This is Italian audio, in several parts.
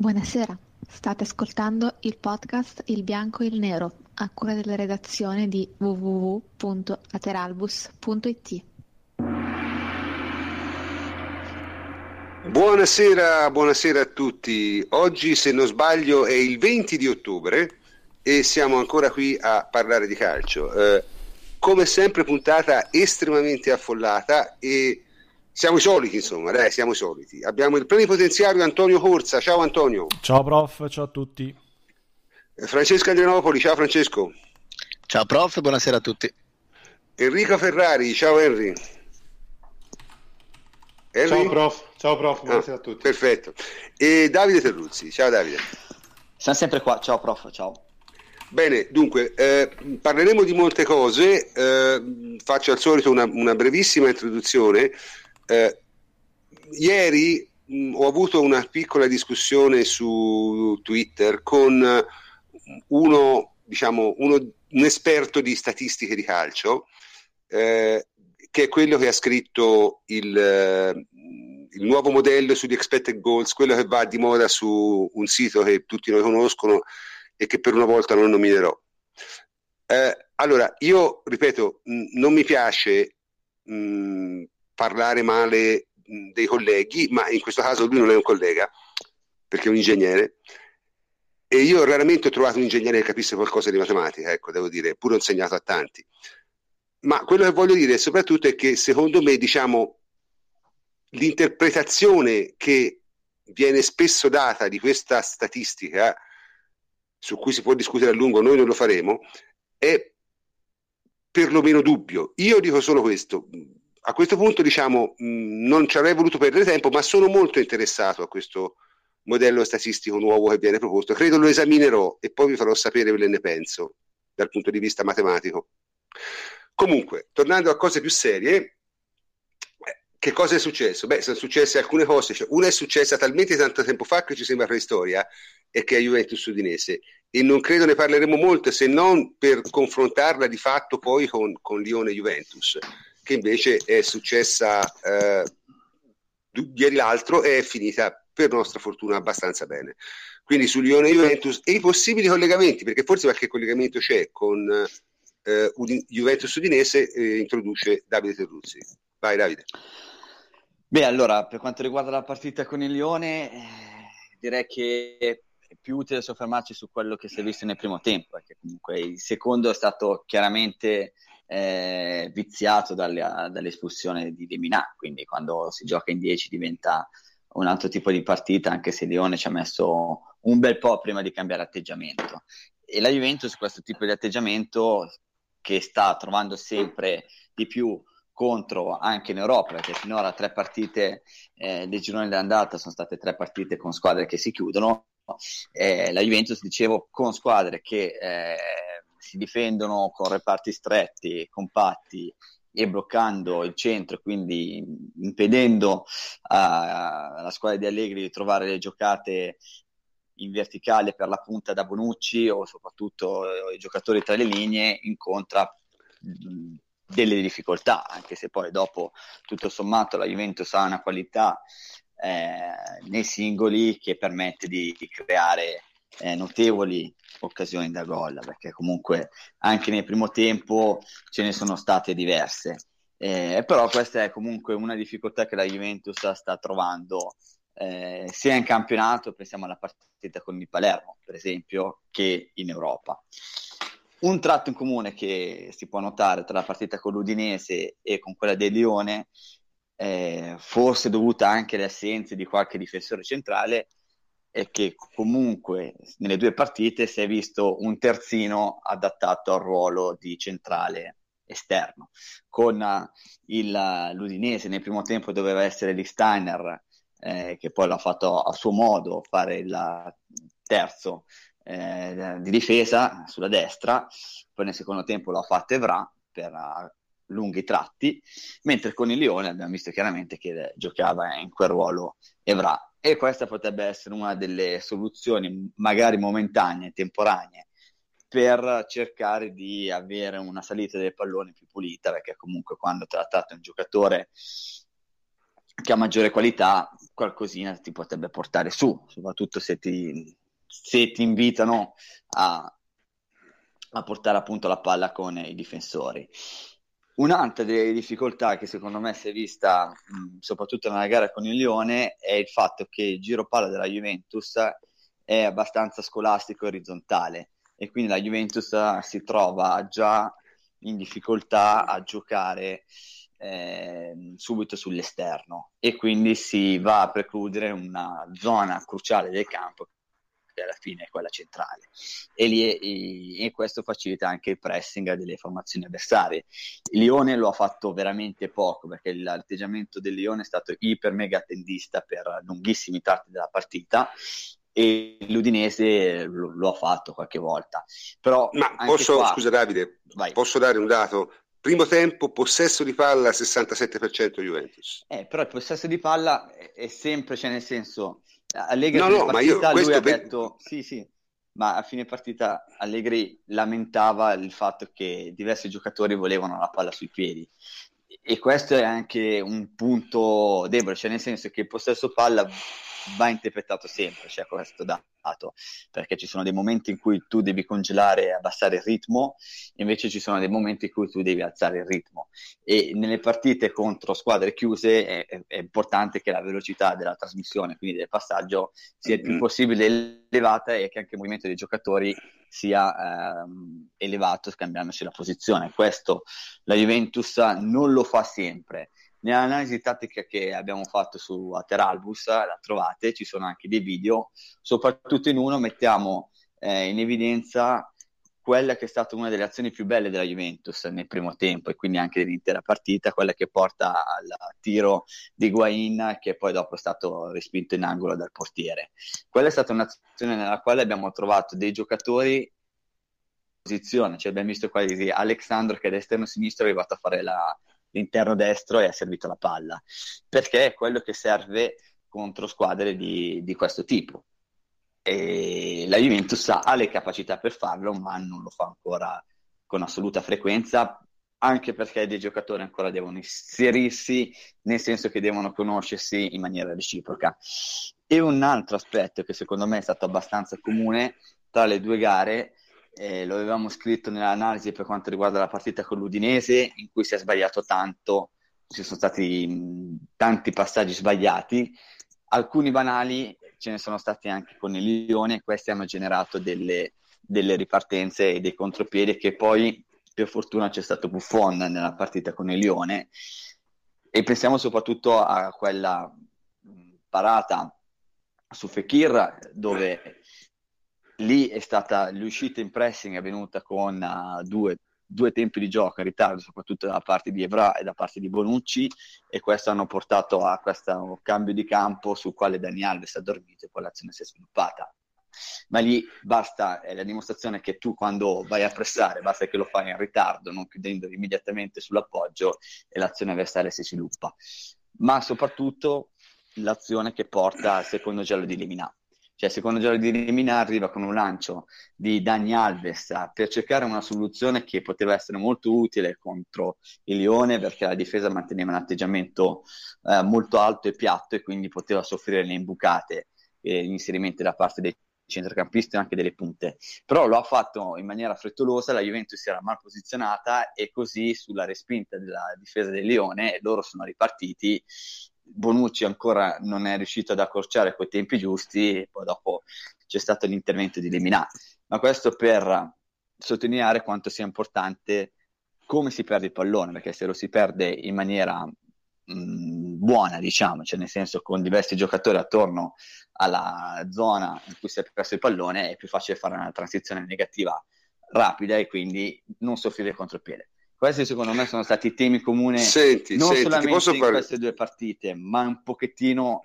Buonasera, state ascoltando il podcast Il Bianco e il Nero, a cura della redazione di www.lateralbus.it. Buonasera, buonasera a tutti. Oggi, se non sbaglio, è il 20 di ottobre e siamo ancora qui a parlare di calcio. Eh, come sempre, puntata estremamente affollata e siamo i soliti, insomma, dai, siamo i soliti. Abbiamo il plenipotenziario Antonio Corsa. Ciao Antonio. Ciao prof, ciao a tutti. Francesco Adrianopoli, ciao Francesco. Ciao prof, buonasera a tutti. Enrico Ferrari, ciao Henry. Henry? Ciao prof, ciao prof, buonasera ah, a tutti. Perfetto. E Davide Terruzzi, ciao Davide. Siamo sempre qua, ciao prof, ciao. Bene, dunque, eh, parleremo di molte cose, eh, faccio al solito una, una brevissima introduzione eh, ieri mh, ho avuto una piccola discussione su Twitter con uno, diciamo, uno, un esperto di statistiche di calcio, eh, che è quello che ha scritto il, il, nuovo modello sugli expected goals, quello che va di moda su un sito che tutti noi conoscono e che per una volta non nominerò. Eh, allora, io ripeto, mh, non mi piace mh, parlare male dei colleghi, ma in questo caso lui non è un collega, perché è un ingegnere. E io raramente ho trovato un ingegnere che capisse qualcosa di matematica, ecco, devo dire, pure ho insegnato a tanti. Ma quello che voglio dire soprattutto è che secondo me, diciamo, l'interpretazione che viene spesso data di questa statistica, su cui si può discutere a lungo, noi non lo faremo, è perlomeno dubbio. Io dico solo questo, a questo punto diciamo non ci avrei voluto perdere tempo, ma sono molto interessato a questo modello statistico nuovo che viene proposto. Credo lo esaminerò e poi vi farò sapere quello che ne penso dal punto di vista matematico. Comunque, tornando a cose più serie, eh, che cosa è successo? Beh, sono successe alcune cose. Cioè, una è successa talmente tanto tempo fa che ci sembra preistoria e che è Juventus Udinese. E non credo ne parleremo molto se non per confrontarla di fatto poi con, con Lione Juventus che invece è successa eh, ieri l'altro e è finita per nostra fortuna abbastanza bene. Quindi su Lione Juventus e i possibili collegamenti, perché forse qualche collegamento c'è con eh, Juventus Udinese, eh, introduce Davide Terruzzi. Vai Davide. Beh, allora, per quanto riguarda la partita con il Lione, eh, direi che è più utile soffermarci su quello che si è visto nel primo tempo, perché comunque il secondo è stato chiaramente eh, viziato dalle, dall'espulsione di Deminà, quindi quando si gioca in 10 diventa un altro tipo di partita, anche se Leone ci ha messo un bel po' prima di cambiare atteggiamento. E la Juventus questo tipo di atteggiamento che sta trovando sempre di più contro anche in Europa, perché finora tre partite eh, dei gironi dell'andata sono state tre partite con squadre che si chiudono. Eh, la Juventus, dicevo, con squadre che eh, si difendono con reparti stretti, compatti e bloccando il centro, quindi impedendo alla squadra di Allegri di trovare le giocate in verticale per la punta da Bonucci o soprattutto i giocatori tra le linee incontra delle difficoltà, anche se poi dopo tutto sommato la Juventus ha una qualità eh, nei singoli che permette di, di creare eh, notevoli occasioni da gol, perché comunque anche nel primo tempo ce ne sono state diverse. Eh, però questa è comunque una difficoltà che la Juventus sta trovando eh, sia in campionato, pensiamo alla partita con il Palermo, per esempio, che in Europa. Un tratto in comune che si può notare tra la partita con l'Udinese e con quella del Lione, eh, forse dovuta anche alle assenze di qualche difensore centrale, è che comunque nelle due partite si è visto un terzino adattato al ruolo di centrale esterno. Con uh, il, l'Udinese nel primo tempo doveva essere Lee Steiner, eh, che poi l'ha fatto a suo modo fare il terzo eh, di difesa sulla destra, poi nel secondo tempo l'ha fatto Evra per uh, lunghi tratti, mentre con il Lione abbiamo visto chiaramente che giocava in quel ruolo Evra e questa potrebbe essere una delle soluzioni, magari momentanee, temporanee, per cercare di avere una salita del pallone più pulita, perché comunque quando trattate un giocatore che ha maggiore qualità qualcosina ti potrebbe portare su, soprattutto se ti, se ti invitano a, a portare appunto la palla con i difensori. Un'altra delle difficoltà che secondo me si è vista mh, soprattutto nella gara con il Lione è il fatto che il giro palla della Juventus è abbastanza scolastico e orizzontale e quindi la Juventus si trova già in difficoltà a giocare eh, subito sull'esterno e quindi si va a precludere una zona cruciale del campo che alla fine è quella centrale e, lì, e, questo facilita anche il pressing delle formazioni avversarie. Il Lione lo ha fatto veramente poco perché l'atteggiamento del Lione è stato iper mega attendista per lunghissimi tratti della partita e l'Udinese lo, lo, ha fatto qualche volta. Però Ma posso, qua... scusa Davide, Vai. posso dare un dato? Primo tempo, possesso di palla 67% Juventus. Eh, però il possesso di palla è sempre, cioè nel senso, Allegri no, no, ma io, lui ha per... detto, sì, sì, ma a fine partita Allegri lamentava il fatto che diversi giocatori volevano la palla sui piedi. E questo è anche un punto debole, cioè nel senso che il possesso palla va interpretato sempre, c'è questo dato, perché ci sono dei momenti in cui tu devi congelare e abbassare il ritmo, invece ci sono dei momenti in cui tu devi alzare il ritmo. E nelle partite contro squadre chiuse è, è, è importante che la velocità della trasmissione, quindi del passaggio, sia il più mm. possibile elevata e che anche il movimento dei giocatori sia ehm, elevato scambiandosi la posizione. Questo la Juventus non lo fa sempre Nell'analisi tattica che abbiamo fatto su Ateralbus, la trovate, ci sono anche dei video, soprattutto in uno mettiamo eh, in evidenza quella che è stata una delle azioni più belle della Juventus nel primo tempo e quindi anche dell'intera partita, quella che porta al tiro di Guain che poi dopo è stato respinto in angolo dal portiere. Quella è stata un'azione nella quale abbiamo trovato dei giocatori posizione, cioè abbiamo visto qua di Alexandro che da esterno sinistro è arrivato a fare la, l'interno destro e ha servito la palla, perché è quello che serve contro squadre di, di questo tipo. E la Juventus ha le capacità per farlo, ma non lo fa ancora con assoluta frequenza, anche perché dei giocatori ancora devono inserirsi, nel senso che devono conoscersi in maniera reciproca. E un altro aspetto che secondo me è stato abbastanza comune tra le due gare eh, lo avevamo scritto nell'analisi per quanto riguarda la partita con l'Udinese, in cui si è sbagliato tanto, ci sono stati mh, tanti passaggi sbagliati, alcuni banali ce ne sono stati anche con il Lione questi hanno generato delle, delle ripartenze e dei contropiedi che poi per fortuna c'è stato Buffon nella partita con il Lione. E pensiamo soprattutto a quella parata su Fekir dove lì è stata l'uscita in pressing è avvenuta con uh, due, due, tempi di gioco in ritardo, soprattutto da parte di Evra e da parte di Bonucci, e questo hanno portato a questo cambio di campo sul quale Dani Alves ha dormito e poi l'azione si è sviluppata. Ma lì basta, è la dimostrazione che tu quando vai a pressare, basta che lo fai in ritardo, non chiudendo immediatamente sull'appoggio e l'azione avversaria si sviluppa. Ma soprattutto l'azione che porta al secondo giallo di Lemina cioè, secondo Giorgio di Rimina arriva con un lancio di Dani Alves per cercare una soluzione che poteva essere molto utile contro il Lione perché la difesa manteneva un atteggiamento eh, molto alto e piatto e quindi poteva soffrire le imbucate e gli inserimenti da parte dei centrocampisti e anche delle punte. Però lo ha fatto in maniera frettolosa, la Juventus si era mal posizionata e così sulla respinta della difesa del Lione loro sono ripartiti Bonucci ancora non è riuscito ad accorciare quei tempi giusti e poi dopo c'è stato l'intervento di Lemina. Ma questo per sottolineare quanto sia importante come si perde il pallone, perché se lo si perde in maniera mh, buona, diciamo, cioè nel senso con diversi giocatori attorno alla zona in cui si è perso il pallone, è più facile fare una transizione negativa rapida e quindi non soffrire il contropiede. Questi secondo me sono stati temi comuni senti, non senti, solamente in fare... queste due partite, ma un pochettino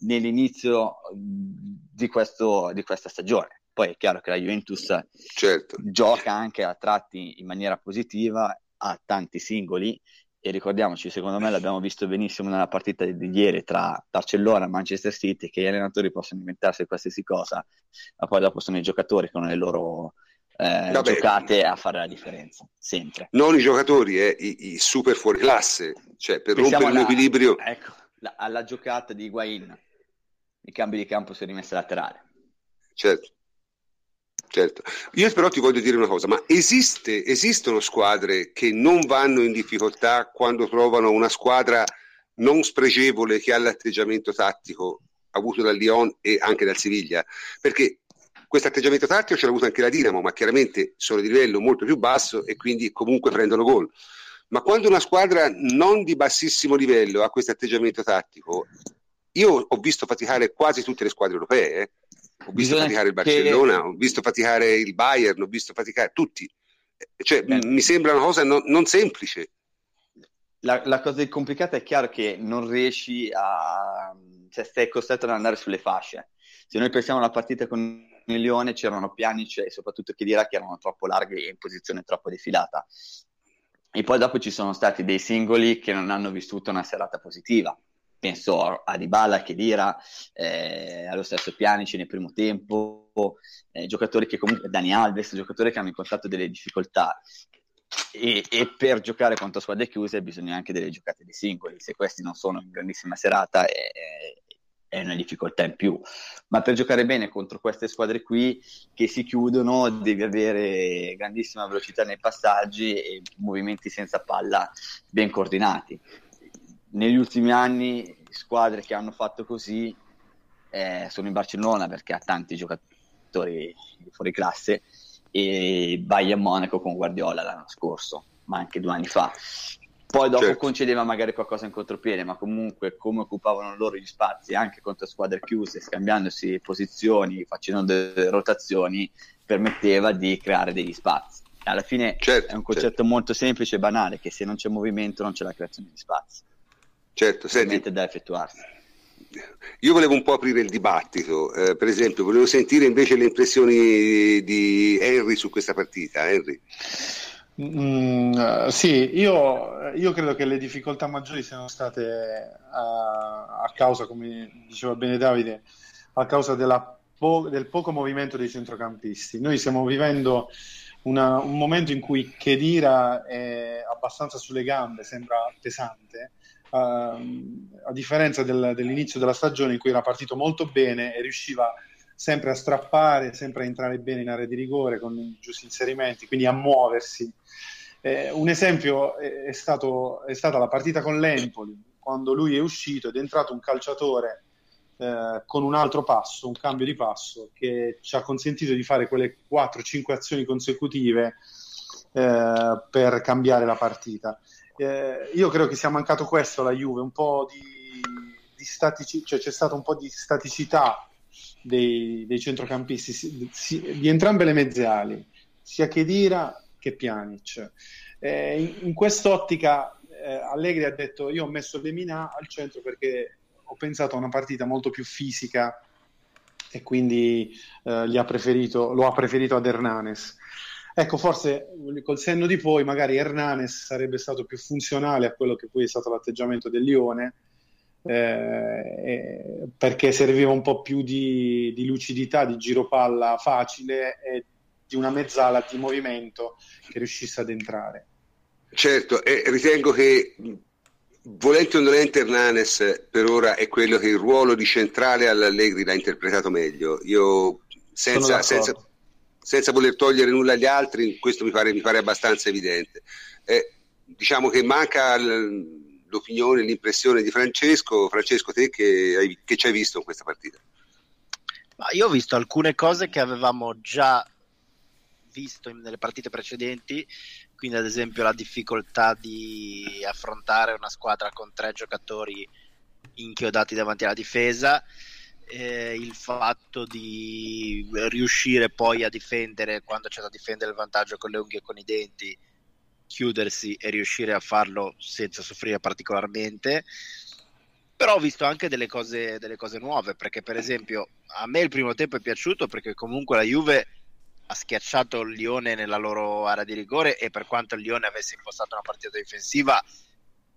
nell'inizio di, questo, di questa stagione. Poi è chiaro che la Juventus certo. gioca anche a tratti in maniera positiva, ha tanti singoli e ricordiamoci, secondo me l'abbiamo visto benissimo nella partita di ieri tra Barcellona e Manchester City, che gli allenatori possono inventarsi qualsiasi cosa, ma poi dopo sono i giocatori con le loro eh, giocate a fare la differenza, sempre. Non i giocatori, eh, i, i super fuori classe, cioè per Pensiamo rompere alla, l'equilibrio. Ecco, la, alla giocata di Higuain, i cambi di campo sono rimessi laterale. Certo. Certo, io però ti voglio dire una cosa, ma esiste, esistono squadre che non vanno in difficoltà quando trovano una squadra non spregevole che ha l'atteggiamento tattico avuto dal Lyon e anche dal Siviglia? Perché questo atteggiamento tattico ce l'ha avuto anche la Dinamo, ma chiaramente sono di livello molto più basso e quindi comunque prendono gol. Ma quando una squadra non di bassissimo livello ha questo atteggiamento tattico, io ho visto faticare quasi tutte le squadre europee. Eh? Ho visto Bisogna faticare il Barcellona, che... ho visto faticare il Bayern, ho visto faticare tutti. Cioè, mi sembra una cosa non, non semplice. La, la, cosa complicata è chiaro che non riesci a... cioè stai costretto ad andare sulle fasce. Se noi pensiamo alla partita con il Lione c'erano Pjanic e soprattutto Chedira che erano troppo larghi e in posizione troppo defilata. E poi dopo ci sono stati dei singoli che non hanno vissuto una serata positiva penso a Dybala, Chedira, eh, allo stesso Pianici nel primo tempo, eh, giocatori che comunque, Dani Alves, giocatori che hanno incontrato delle difficoltà. E, e, per giocare contro squadre chiuse bisogna anche delle giocate di singoli. Se questi non sono in grandissima serata, è, è una difficoltà in più. Ma per giocare bene contro queste squadre qui che si chiudono, devi avere grandissima velocità nei passaggi e movimenti senza palla ben coordinati negli ultimi anni squadre che hanno fatto così eh, sono in Barcellona perché ha tanti giocatori fuori classe e Bayern Monaco con Guardiola l'anno scorso, ma anche due anni fa. Poi dopo certo. concedeva magari qualcosa in contropiede, ma comunque come occupavano loro gli spazi anche contro squadre chiuse, scambiandosi posizioni, facendo delle rotazioni, permetteva di creare degli spazi. Alla fine certo, è un concetto certo. molto semplice e banale, che se non c'è movimento non c'è la creazione di spazi. Certo, senti, da effettuarsi. Io volevo un po' aprire il dibattito, eh, per esempio, volevo sentire invece le impressioni di Henry su questa partita. Henry. Mm, sì, io, io, credo che le difficoltà maggiori siano state a, a causa, come diceva bene Davide, a causa po- del poco movimento dei centrocampisti. Noi stiamo vivendo una, un momento in cui Kedira è abbastanza sulle gambe, sembra pesante, uh, a differenza del, dell'inizio della stagione in cui era partito molto bene e riusciva sempre a strappare, sempre a entrare bene in area di rigore con i giusti inserimenti, quindi a muoversi. Eh, un esempio è, stato, è, stata la partita con l'Empoli, quando lui è uscito ed è entrato un calciatore eh, con un altro passo, un cambio di passo, che ci ha consentito di fare quelle 4-5 azioni consecutive eh, per cambiare la partita eh, io credo che sia mancato questo alla Juve, un po' di, di statici, cioè c'è stata un po' di staticità dei, dei centrocampisti si, si, di entrambe le mezze ali, sia Chedira che Pjanic. Eh, in, in, quest'ottica eh, Allegri ha detto io ho messo Lemina al centro perché ho pensato a una partita molto più fisica e quindi eh, ha preferito, lo ha preferito ad Hernanes. Ecco, forse col senno di poi magari Hernanes sarebbe stato più funzionale a quello che poi è stato l'atteggiamento del Lione, eh, perché serviva un po' più di, di, lucidità, di giro palla facile e di una mezzala di movimento che riuscisse ad entrare. Certo, e ritengo che volente o nolente Hernanes per ora è quello che il ruolo di centrale all'Allegri l'ha interpretato meglio. Io senza, senza, senza voler togliere nulla agli altri, questo mi pare, mi pare abbastanza evidente. Eh, diciamo che manca l'opinione, l'impressione di Francesco. Francesco, te che, hai, che ci hai visto in questa partita? Ma io ho visto alcune cose che avevamo già visto in, nelle partite precedenti, quindi ad esempio la difficoltà di affrontare una squadra con tre giocatori inchiodati davanti alla difesa eh, il fatto di riuscire poi a difendere quando c'è da difendere il vantaggio con le unghie e con i denti, chiudersi e riuscire a farlo senza soffrire particolarmente. Però ho visto anche delle cose, delle cose nuove, perché per esempio a me il primo tempo è piaciuto perché comunque la Juve ha schiacciato il Lione nella loro area di rigore e per quanto il Lione avesse impostato una partita difensiva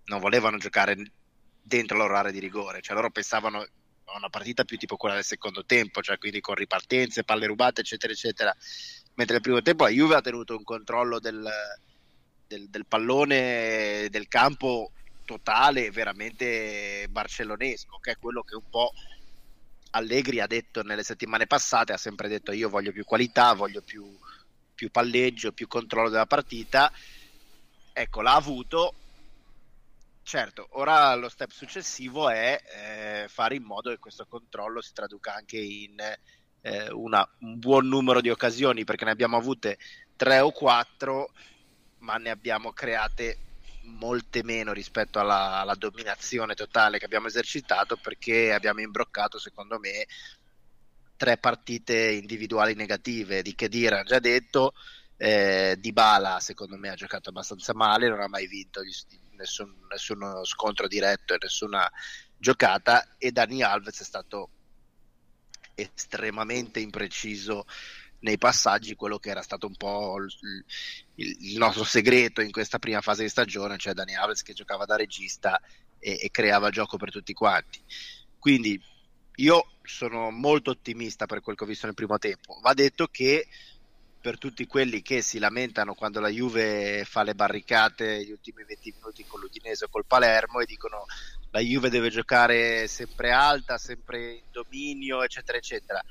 non volevano giocare dentro la loro area di rigore, cioè loro pensavano una partita più tipo quella del secondo tempo, cioè quindi con ripartenze, palle rubate, eccetera, eccetera. Mentre nel primo tempo la Juve ha tenuto un controllo del, del, del pallone del campo totale, veramente barcellonesco, che è quello che un po' Allegri ha detto nelle settimane passate, ha sempre detto io voglio più qualità, voglio più, più palleggio, più controllo della partita. Ecco, l'ha avuto. Certo, ora lo step successivo è eh, fare in modo che questo controllo si traduca anche in eh, una, un buon numero di occasioni, perché ne abbiamo avute tre o quattro, ma ne abbiamo create molte meno rispetto alla, alla, dominazione totale che abbiamo esercitato perché abbiamo imbroccato secondo me tre partite individuali negative. Di Kedira già detto eh, Di Bala secondo me ha giocato abbastanza male non ha mai vinto gli, nessun, nessuno scontro diretto e nessuna giocata e Dani Alves è stato estremamente impreciso nei passaggi quello che era stato un po' il, il, nostro segreto in questa prima fase di stagione, cioè Dani Alves che giocava da regista e, e creava gioco per tutti quanti. Quindi io sono molto ottimista per quel che ho visto nel primo tempo. Va detto che per tutti quelli che si lamentano quando la Juve fa le barricate gli ultimi 20 minuti con l'Udinese o col Palermo e dicono la Juve deve giocare sempre alta, sempre in dominio, eccetera, eccetera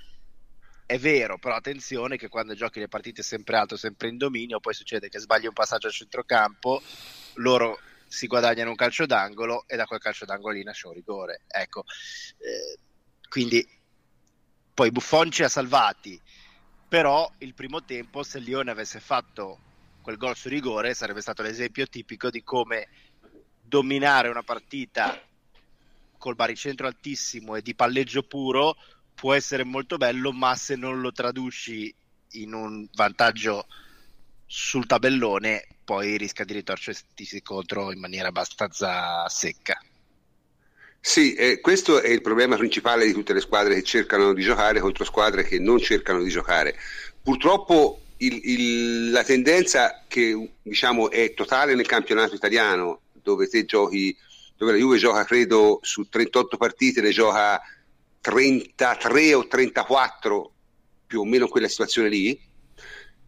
è vero, però attenzione che quando giochi le partite sempre alto, sempre in dominio, poi succede che sbagli un passaggio a centrocampo, loro si guadagnano un calcio d'angolo e da quel calcio d'angolo lì nasce un rigore. Ecco, eh, quindi poi Buffon ci ha salvati, però il primo tempo se Lione avesse fatto quel gol su rigore sarebbe stato l'esempio tipico di come dominare una partita col baricentro altissimo e di palleggio puro può essere molto bello, ma se non lo traduci in un vantaggio sul tabellone, poi rischia di ritorcersi contro in maniera abbastanza secca. Sì, eh, questo è il problema principale di tutte le squadre che cercano di giocare contro squadre che non cercano di giocare. Purtroppo il, il, la tendenza che diciamo, è totale nel campionato italiano, dove te giochi, dove la Juve gioca credo su 38 partite, ne gioca 33 o 34, più o meno quella situazione lì.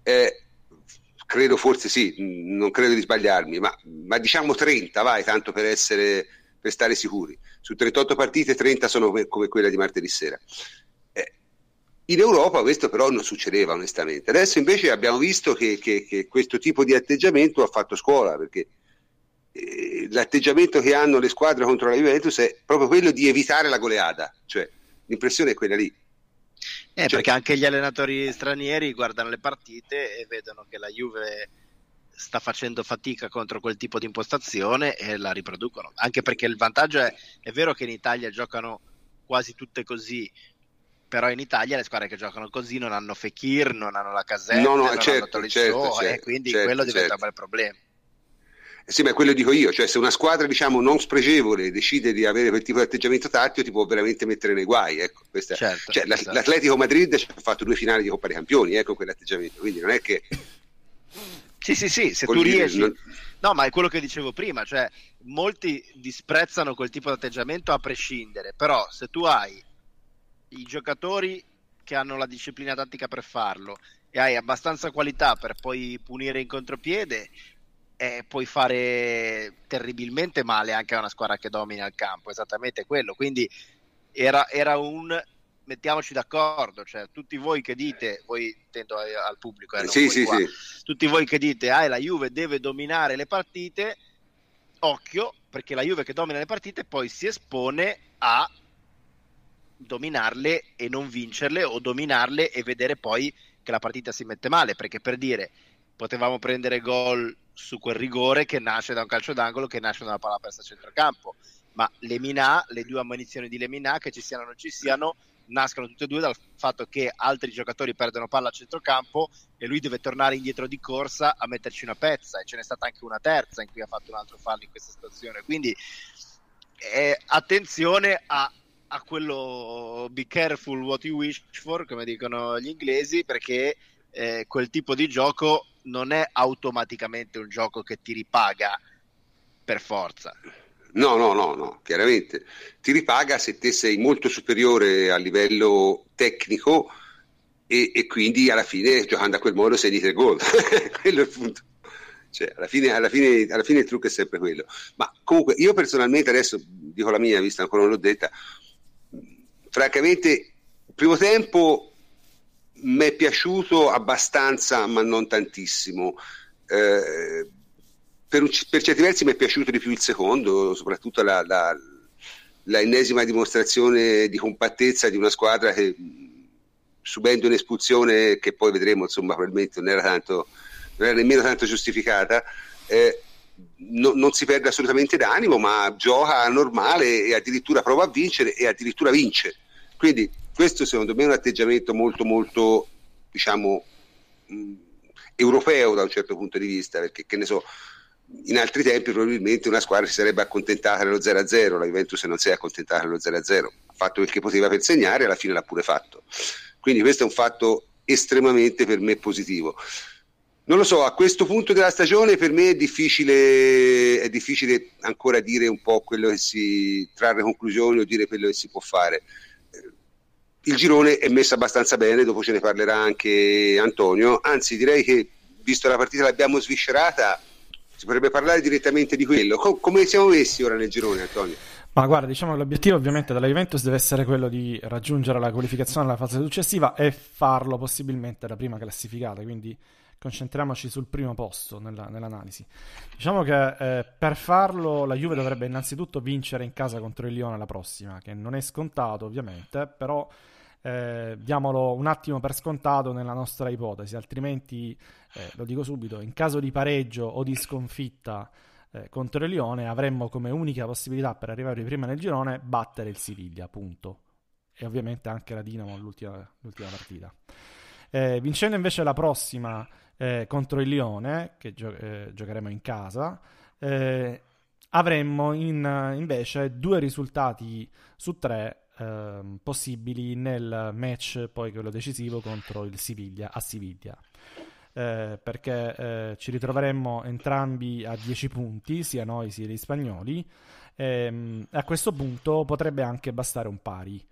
Eh, credo forse sì, non credo di sbagliarmi, ma, ma, diciamo 30, vai, tanto per, essere, per stare sicuri. Su 38 partite 30 sono come quella di martedì sera. Eh, in Europa questo però non succedeva onestamente. Adesso invece abbiamo visto che, che, che questo tipo di atteggiamento ha fatto scuola, perché eh, l'atteggiamento che hanno le squadre contro la Juventus è proprio quello di evitare la goleada, cioè l'impressione è quella lì. Eh, cioè, perché anche gli allenatori stranieri guardano le partite e vedono che la Juve sta facendo fatica contro quel tipo di impostazione e la riproducono. Anche perché il vantaggio è, è vero che in Italia giocano quasi tutte così, però in Italia le squadre che giocano così non hanno Fekir, non hanno la casetta, no, no, non certo, hanno Tolisso, certo, certo, e quindi certo, quello diventa certo. un bel problema. Sì, ma quello dico io, cioè se una squadra diciamo non spregevole decide di avere quel tipo di atteggiamento tattico ti può veramente mettere nei guai, ecco, questa, certo, cioè, esatto. l'Atletico Madrid ha fatto due finali di Coppa dei Campioni, ecco quell'atteggiamento, quindi non è che... Sì, sì, sì, se tu riesci... Non... No, ma è quello che dicevo prima, cioè molti disprezzano quel tipo di atteggiamento a prescindere, però se tu hai i giocatori che hanno la disciplina tattica per farlo e hai abbastanza qualità per poi punire in contropiede, eh, puoi fare terribilmente male anche a una squadra che domina il campo, esattamente quello. Quindi era, era un mettiamoci d'accordo, cioè tutti voi che dite, voi intendo al pubblico, eh, sì, sì, sì. tutti voi che dite ah, la Juve deve dominare le partite, occhio, perché la Juve che domina le partite poi si espone a dominarle e non vincerle o dominarle e vedere poi che la partita si mette male, perché per dire potevamo prendere gol su quel rigore che nasce da un calcio d'angolo che nasce da una palla persa a centrocampo. Ma le Minà, le due ammonizioni di Lemina che ci siano o non ci siano nascono tutte e due dal fatto che altri giocatori perdono palla a centrocampo e lui deve tornare indietro di corsa a metterci una pezza e ce n'è stata anche una terza in cui ha fatto un altro fallo in questa situazione. Quindi eh, attenzione a, a quello be careful what you wish for come dicono gli inglesi perché eh, quel tipo di gioco non è automaticamente un gioco che ti ripaga per forza. No, no, no, no, chiaramente ti ripaga se te sei molto superiore a livello tecnico e, e quindi alla fine giocando a quel modo segni tre gol. Quello è il punto. Cioè, alla fine, alla, fine, alla fine il trucco è sempre quello. Ma comunque, io personalmente adesso dico la mia, vista ancora non l'ho detta. Francamente, primo tempo mi è piaciuto abbastanza, ma non tantissimo. Eh, per, per, certi versi mi è piaciuto di più il secondo, soprattutto la, la, la ennesima dimostrazione di compattezza di una squadra che subendo un'espulsione che poi vedremo, insomma, probabilmente non era, tanto, non era nemmeno tanto giustificata, eh, no, non si perde assolutamente d'animo, ma gioca normale e addirittura prova a vincere e addirittura vince. Quindi questo secondo me è un atteggiamento molto, molto, diciamo, mh, europeo da un certo punto di vista, perché che ne so, in altri tempi probabilmente una squadra si sarebbe accontentata dello 0-0, la Juventus non si è accontentata dello 0-0, ha fatto quel che poteva per segnare e alla fine l'ha pure fatto. Quindi questo è un fatto estremamente per me positivo. Non lo so, a questo punto della stagione per me è difficile, è difficile ancora dire un po' quello che si trarre conclusioni o dire quello che si può fare. Il girone è messo abbastanza bene, dopo ce ne parlerà anche Antonio, anzi direi che visto la partita l'abbiamo sviscerata, si potrebbe parlare direttamente di quello. Com- come siamo messi ora nel girone, Antonio? Ma guarda, diciamo che l'obiettivo ovviamente della Juventus deve essere quello di raggiungere la qualificazione alla fase successiva e farlo possibilmente da prima classificata, quindi concentriamoci sul primo posto nella, nell'analisi. Diciamo che eh, per farlo la Juve dovrebbe innanzitutto vincere in casa contro il Lione la prossima, che non è scontato ovviamente, però eh, diamolo un attimo per scontato nella nostra ipotesi, altrimenti, eh, lo dico subito, in caso di pareggio o di sconfitta eh, contro il Lione avremmo come unica possibilità per arrivare prima nel girone battere il Siviglia, punto. E ovviamente anche la Dinamo l'ultima, l'ultima partita. Eh, vincendo invece la prossima eh, contro il Lione, che gio- eh, giocheremo in casa, avremmo in, invece due risultati su tre ehm, possibili nel match poi quello decisivo contro il Siviglia a Siviglia eh, perché eh, ci ritroveremmo entrambi a 10 punti, sia noi sia gli spagnoli. Ehm, a questo punto potrebbe anche bastare un pari.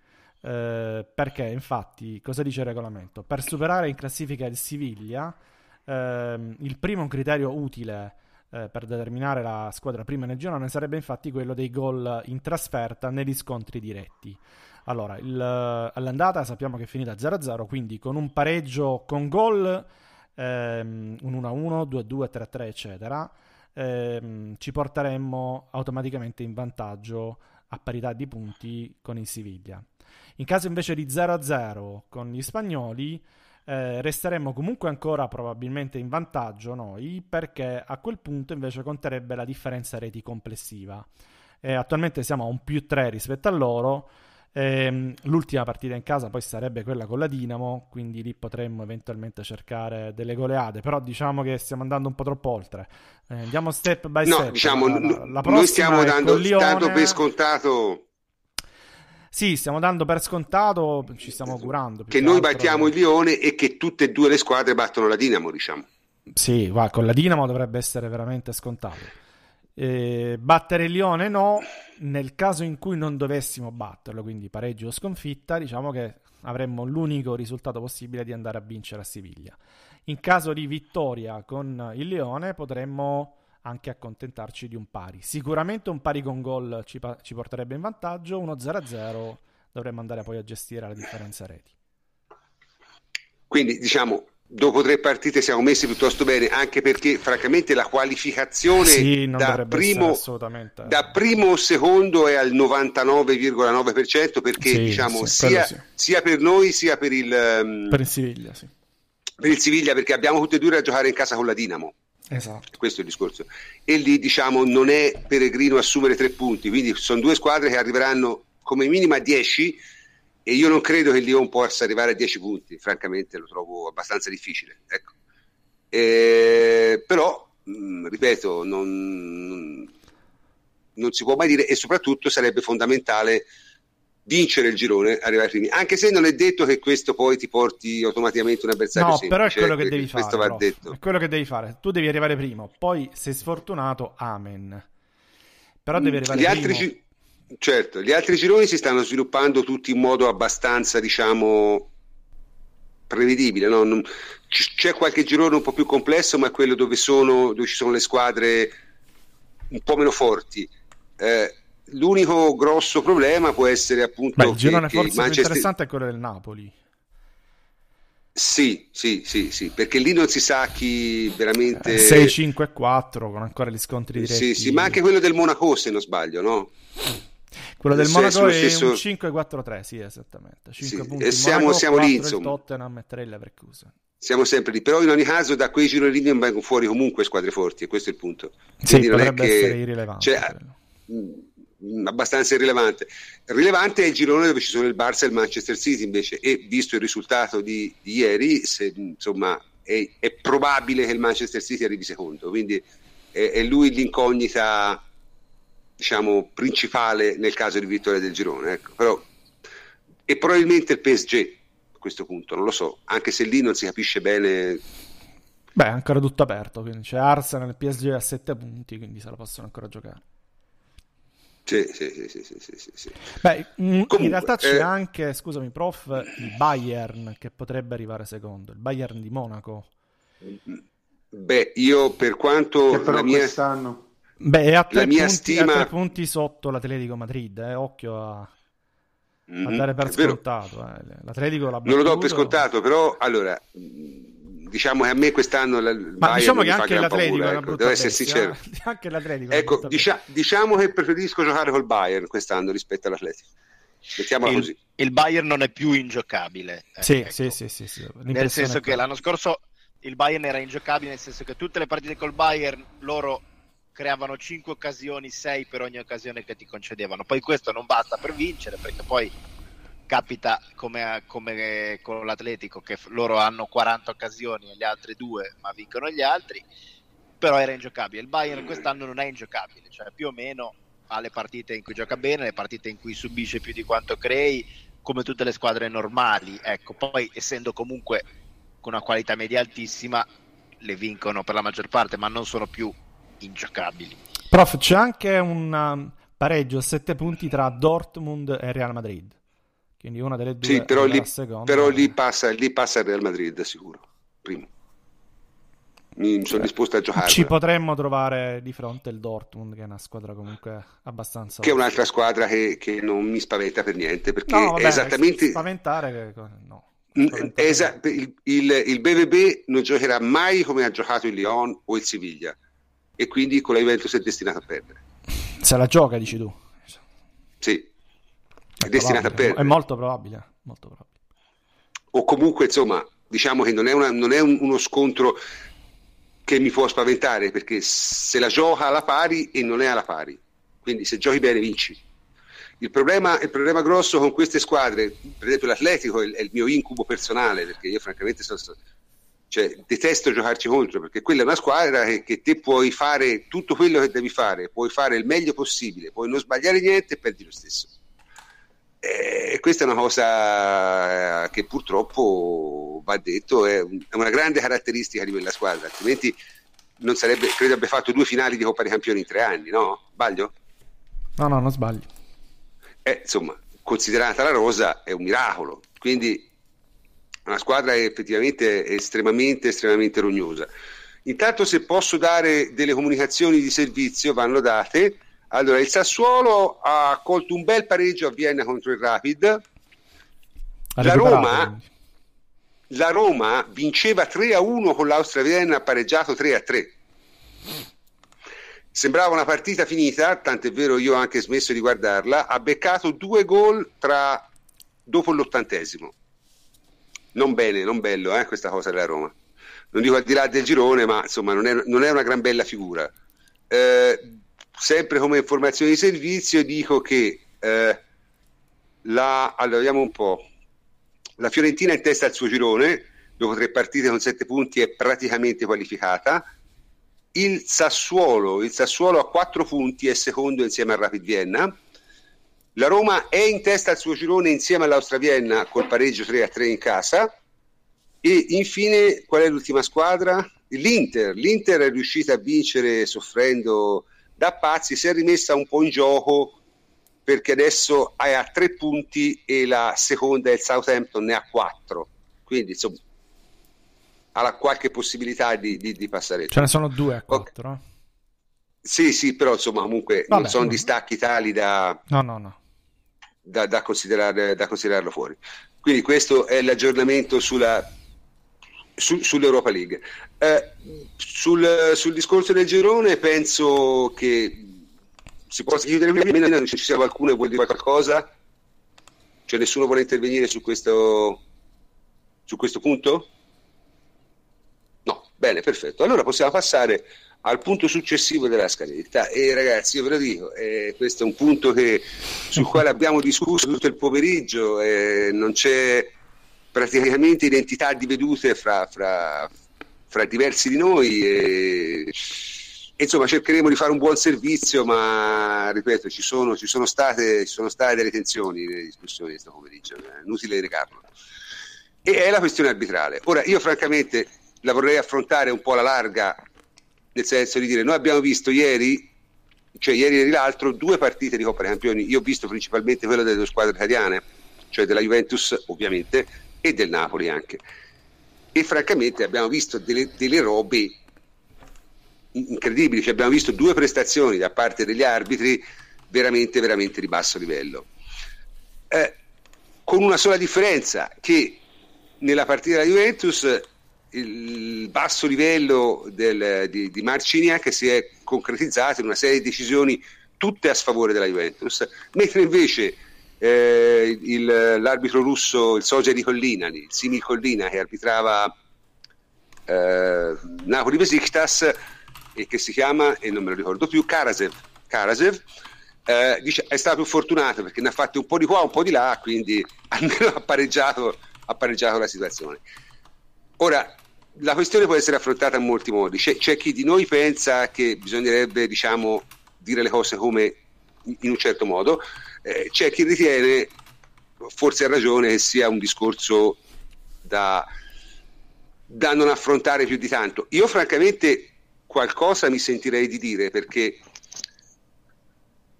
Eh, perché infatti, cosa dice il regolamento? Per superare in classifica il Siviglia, ehm, il primo criterio utile eh, per determinare la squadra prima nel girone sarebbe infatti quello dei gol in trasferta negli scontri diretti. Allora, il, all'andata sappiamo che è finita 0-0, quindi con un pareggio con gol ehm, un 1-1, 2-2, 3-3, eccetera, ehm, ci porteremmo automaticamente in vantaggio a parità di punti con il Siviglia. In caso invece di 0-0 con gli spagnoli, eh, resteremmo comunque ancora probabilmente in vantaggio noi, perché a quel punto invece conterebbe la differenza reti complessiva. E attualmente siamo a un più 3 rispetto a loro, Ehm, l'ultima partita in casa poi sarebbe quella con la Dinamo, quindi lì potremmo eventualmente cercare delle goleade, però diciamo che stiamo andando un po' troppo oltre. Eh, andiamo step by no, step. Diciamo, la, la noi stiamo dando, dando per scontato sì, stiamo dando per scontato, ci stiamo curando. Che noi battiamo il Lione e che tutte e due le squadre battono la Dinamo, diciamo. Sì, va, con la Dinamo dovrebbe essere veramente scontato. Eh, battere il Lione no, nel caso in cui non dovessimo batterlo, quindi pareggio o sconfitta, diciamo che avremmo l'unico risultato possibile di andare a vincere a Siviglia. In caso di vittoria con il Lione potremmo anche accontentarci di un pari. Sicuramente un pari con gol ci, pa- ci porterebbe in vantaggio, uno 0-0 dovremmo andare poi a gestire la differenza reti. Quindi diciamo dopo tre partite siamo messi piuttosto bene, anche perché francamente la qualificazione sì, da, primo, da, primo, o secondo è al 99,9% perché sì, diciamo sì, sia, sia, per noi sia per il, um, per il Siviglia, per il Siviglia perché abbiamo tutti e due da giocare in casa con la Dinamo. Esatto. Questo è il discorso. E lì diciamo non è peregrino assumere tre punti, quindi sono due squadre che arriveranno come minimo a 10 e io non credo che Lyon possa arrivare a 10 punti, francamente lo trovo abbastanza difficile. Ecco. E, però, mh, mm, ripeto, non, non, si può mai dire e soprattutto sarebbe fondamentale vincere il girone, arrivare primi, anche se non è detto che questo poi ti porti automaticamente un avversario no, semplice. però è quello che devi fare. Va detto. È quello che devi fare. Tu devi arrivare primo, poi sei sfortunato, amen. Però devi arrivare Gli primo. Altri Certo, gli altri gironi si stanno sviluppando tutti in modo abbastanza, diciamo, prevedibile. No? Non, c'è qualche girone un po' più complesso, ma è quello dove, sono, dove ci sono le squadre un po' meno forti. Eh, l'unico grosso problema può essere appunto. Beh, il girone che, forse Manchester... più interessante è quello del Napoli. Sì, sì, sì, sì, perché lì non si sa chi veramente... 6, 5 e 4 con ancora gli scontri diretti. Sì, sì, ma anche quello del Monaco se non sbaglio, no? Quello del Monaco è stesso... un 5-4-3, sì, esattamente. 5 sì, punti. E siamo, Monaco, siamo lì, insomma. Tottenham e 3 Leverkusen. Siamo sempre lì, però in ogni caso da quei gironi lì vengono fuori comunque squadre forti e questo è il punto. Sì, Quindi potrebbe che... essere irrilevante. Cioè, abbastanza irrilevante. Rilevante è il girone dove ci sono il Barça e il Manchester City invece e visto il risultato di, di ieri, se, insomma, è, è, probabile che il Manchester City arrivi secondo, quindi è, è, lui l'incognita diciamo, principale nel caso di vittoria del girone. Ecco. Però, e probabilmente il PSG a questo punto, non lo so, anche se lì non si capisce bene Beh, è ancora tutto aperto, quindi c'è Arsenal e PSG a 7 punti, quindi se la possono ancora giocare. Sì, sì, sì, sì, sì, sì. Beh, Comunque, in realtà c'è eh... anche, scusami prof, il Bayern che potrebbe arrivare secondo, il Bayern di Monaco. Beh, io per quanto... Che però la mia... quest'anno... Beh, è a tre, punti, stima... a tre punti sotto l'Atletico Madrid, eh? occhio a... Mm-hmm, a dare per scontato. Eh. L'Atletico l'ha battuto... Non lo do per scontato, però allora diciamo che a me quest'anno la, ma diciamo che anche l'Atletico paura, ecco, devo essere sincero. Anche l'Atletico ecco, dicia- diciamo che preferisco giocare col Bayern quest'anno rispetto all'Atletico. Mettiamola il, così. il Bayern non è più ingiocabile eh, sì, ecco. sì, sì, sì, sì, nel senso che l'anno scorso il Bayern era ingiocabile nel senso che tutte le partite col Bayern loro creavano 5 occasioni 6 per ogni occasione che ti concedevano. Poi questo non basta per vincere perché poi capita come, come, con l'Atletico che loro hanno 40 occasioni e gli altri due ma vincono gli altri però era ingiocabile. Il Bayern quest'anno non è ingiocabile cioè più o meno ha le partite in cui gioca bene le partite in cui subisce più di quanto crei come tutte le squadre normali ecco. Poi essendo comunque con una qualità media altissima le vincono per la maggior parte ma non sono più ingiocabili. Prof c'è anche un um, pareggio a 7 punti tra Dortmund e Real Madrid quindi una delle due sì, però, lì, però lì, passa, lì passa il Real Madrid sicuro primo. Mi sono disposto a giocare. ci potremmo trovare di fronte il Dortmund che è una squadra comunque abbastanza che è un'altra squadra che, che non mi spaventa per niente perché no, vabbè, è esattamente spaventare no Esa... il, il, il BVB non giocherà mai come ha giocato il Lyon o il Siviglia e quindi con la Juventus è destinato a perdere. Se la gioca dici tu. Sì è, è destinata a perdere. È molto probabile, molto probabile. O comunque, insomma, diciamo che non è, una, non è un, uno scontro che mi può spaventare, perché se la gioca alla pari e non è alla pari. Quindi se giochi bene vinci. Il problema, il problema grosso con queste squadre, per esempio l'Atletico, è, è il mio incubo personale, perché io francamente sono, cioè, detesto giocarci contro, perché quella è una squadra che, che, te puoi fare tutto quello che devi fare, puoi fare il meglio possibile, puoi non sbagliare niente e perdi lo stesso. E eh, questa è una cosa eh, che purtroppo va detto, è, una grande caratteristica di quella squadra, altrimenti non sarebbe, credo abbia fatto due finali di Coppa dei Campioni in tre anni, no? Sbaglio? No, no, non sbaglio. Eh, insomma, considerata la rosa è un miracolo, quindi una squadra è effettivamente estremamente, estremamente rognosa. Intanto se posso dare delle comunicazioni di servizio vanno date allora, il Sassuolo ha colto un bel pareggio a Vienna contro il Rapid. La Roma, la Roma, vinceva 3 a 1 con l'Austria Vienna, ha pareggiato 3 a 3. Sembrava una partita finita, tant'è vero io ho anche smesso di guardarla. Ha beccato due gol tra... dopo l'ottantesimo. Non bene, non bello eh, questa cosa della Roma. Non dico al di là del girone, ma insomma non è, non è una gran bella figura. Eh, sempre come informazione di servizio dico che eh, la, allora, vediamo un po'. La Fiorentina in testa al suo girone, dopo tre partite con sette punti è praticamente qualificata. Il Sassuolo, il Sassuolo a quattro punti è secondo insieme al Rapid Vienna. La Roma è in testa al suo girone insieme all'Austria Vienna col pareggio 3 a 3 in casa. E infine, qual è l'ultima squadra? L'Inter. L'Inter è riuscita a vincere soffrendo da pazzi si è rimessa un po' in gioco perché adesso è a tre punti e la seconda è il Southampton ne ha quattro quindi insomma ha qualche possibilità di, di, di passare. Ce ne sono due a quattro. Okay. Sì, sì, però insomma comunque Vabbè, non sono no. distacchi tali da, no, no, no. Da, da, considerare, da considerarlo fuori. Quindi questo è l'aggiornamento sulla, su, sull'Europa League. Eh, sul, sul, discorso del girone penso che si possa chiudere prima, ci sia qualcuno che vuole dire qualcosa? Cioè nessuno vuole intervenire su questo, su questo punto? No, bene, perfetto. Allora possiamo passare al punto successivo della scaletta e ragazzi io ve lo dico eh, questo è un punto che, sul quale abbiamo discusso tutto il pomeriggio eh, non c'è praticamente identità di vedute fra, fra, fra diversi di noi e, insomma cercheremo di fare un buon servizio ma ripeto ci sono, ci sono, state, ci sono state delle tensioni nelle discussioni di questo pomeriggio è inutile recarlo e è la questione arbitrale. Ora io francamente la vorrei affrontare un po' alla larga nel senso di dire noi abbiamo visto ieri cioè ieri e l'altro due partite di Coppa dei Campioni. Io ho visto principalmente quella delle due squadre italiane cioè della Juventus ovviamente e del Napoli anche. E francamente abbiamo visto delle, delle robe incredibili cioè abbiamo visto due prestazioni da parte degli arbitri veramente veramente di basso livello. Eh, con una sola differenza che nella partita della Juventus il basso livello del, di, di Marciniak si è concretizzato in una serie di decisioni tutte a sfavore della Juventus, mentre invece eh, il, l'arbitro russo, il Soja di Collina, il Simil Collina che arbitrava eh, Napoli Besiktas e che si chiama, e non me lo ricordo più, Karasev, Karasev eh, dice, è stato più fortunato perché ne ha fatti un po' di qua, un po' di là, quindi almeno ha pareggiato, ha pareggiato la situazione. Ora, la questione può essere affrontata in molti modi. C'è, c'è chi di noi pensa che bisognerebbe, diciamo, dire le cose come in un certo modo, eh, c'è chi ritiene, forse ha ragione, che sia un discorso da, da non affrontare più di tanto. Io francamente qualcosa mi sentirei di dire perché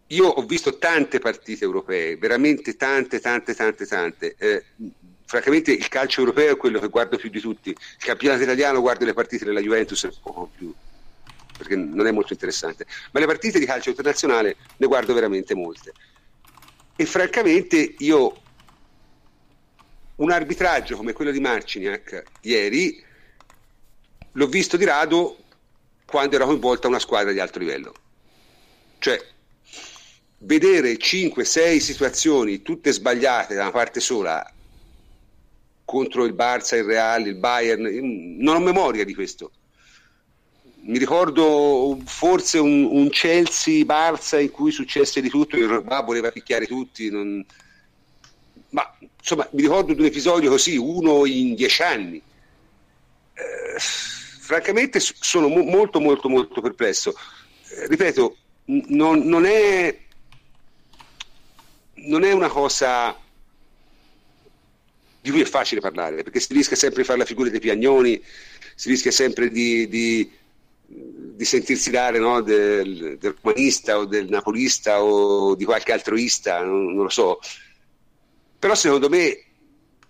io ho visto tante partite europee, veramente tante, tante, tante, tante. Eh, francamente il calcio europeo è quello che guardo più di tutti. Il campionato italiano guardo le partite della Juventus un poco più perché non è molto interessante, ma le partite di calcio internazionale ne guardo veramente molte. E francamente io un arbitraggio come quello di Marciniak ieri l'ho visto di rado quando era coinvolta una squadra di alto livello. Cioè, vedere 5-6 situazioni tutte sbagliate da una parte sola contro il Barça, il Real, il Bayern, non ho memoria di questo. Mi ricordo forse un, un Chelsea-Barça in cui successe di tutto, il Roma voleva picchiare tutti, non... ma insomma mi ricordo di un episodio così, uno in dieci anni. Eh, francamente sono mo- molto molto molto perplesso. Eh, ripeto, non, non, è, non è una cosa di cui è facile parlare, perché si rischia sempre di fare la figura dei piagnoni, si rischia sempre di, di, di sentirsi dare no, del, del, romanista o del napolista o di qualche altroista, non, non lo so. Però secondo me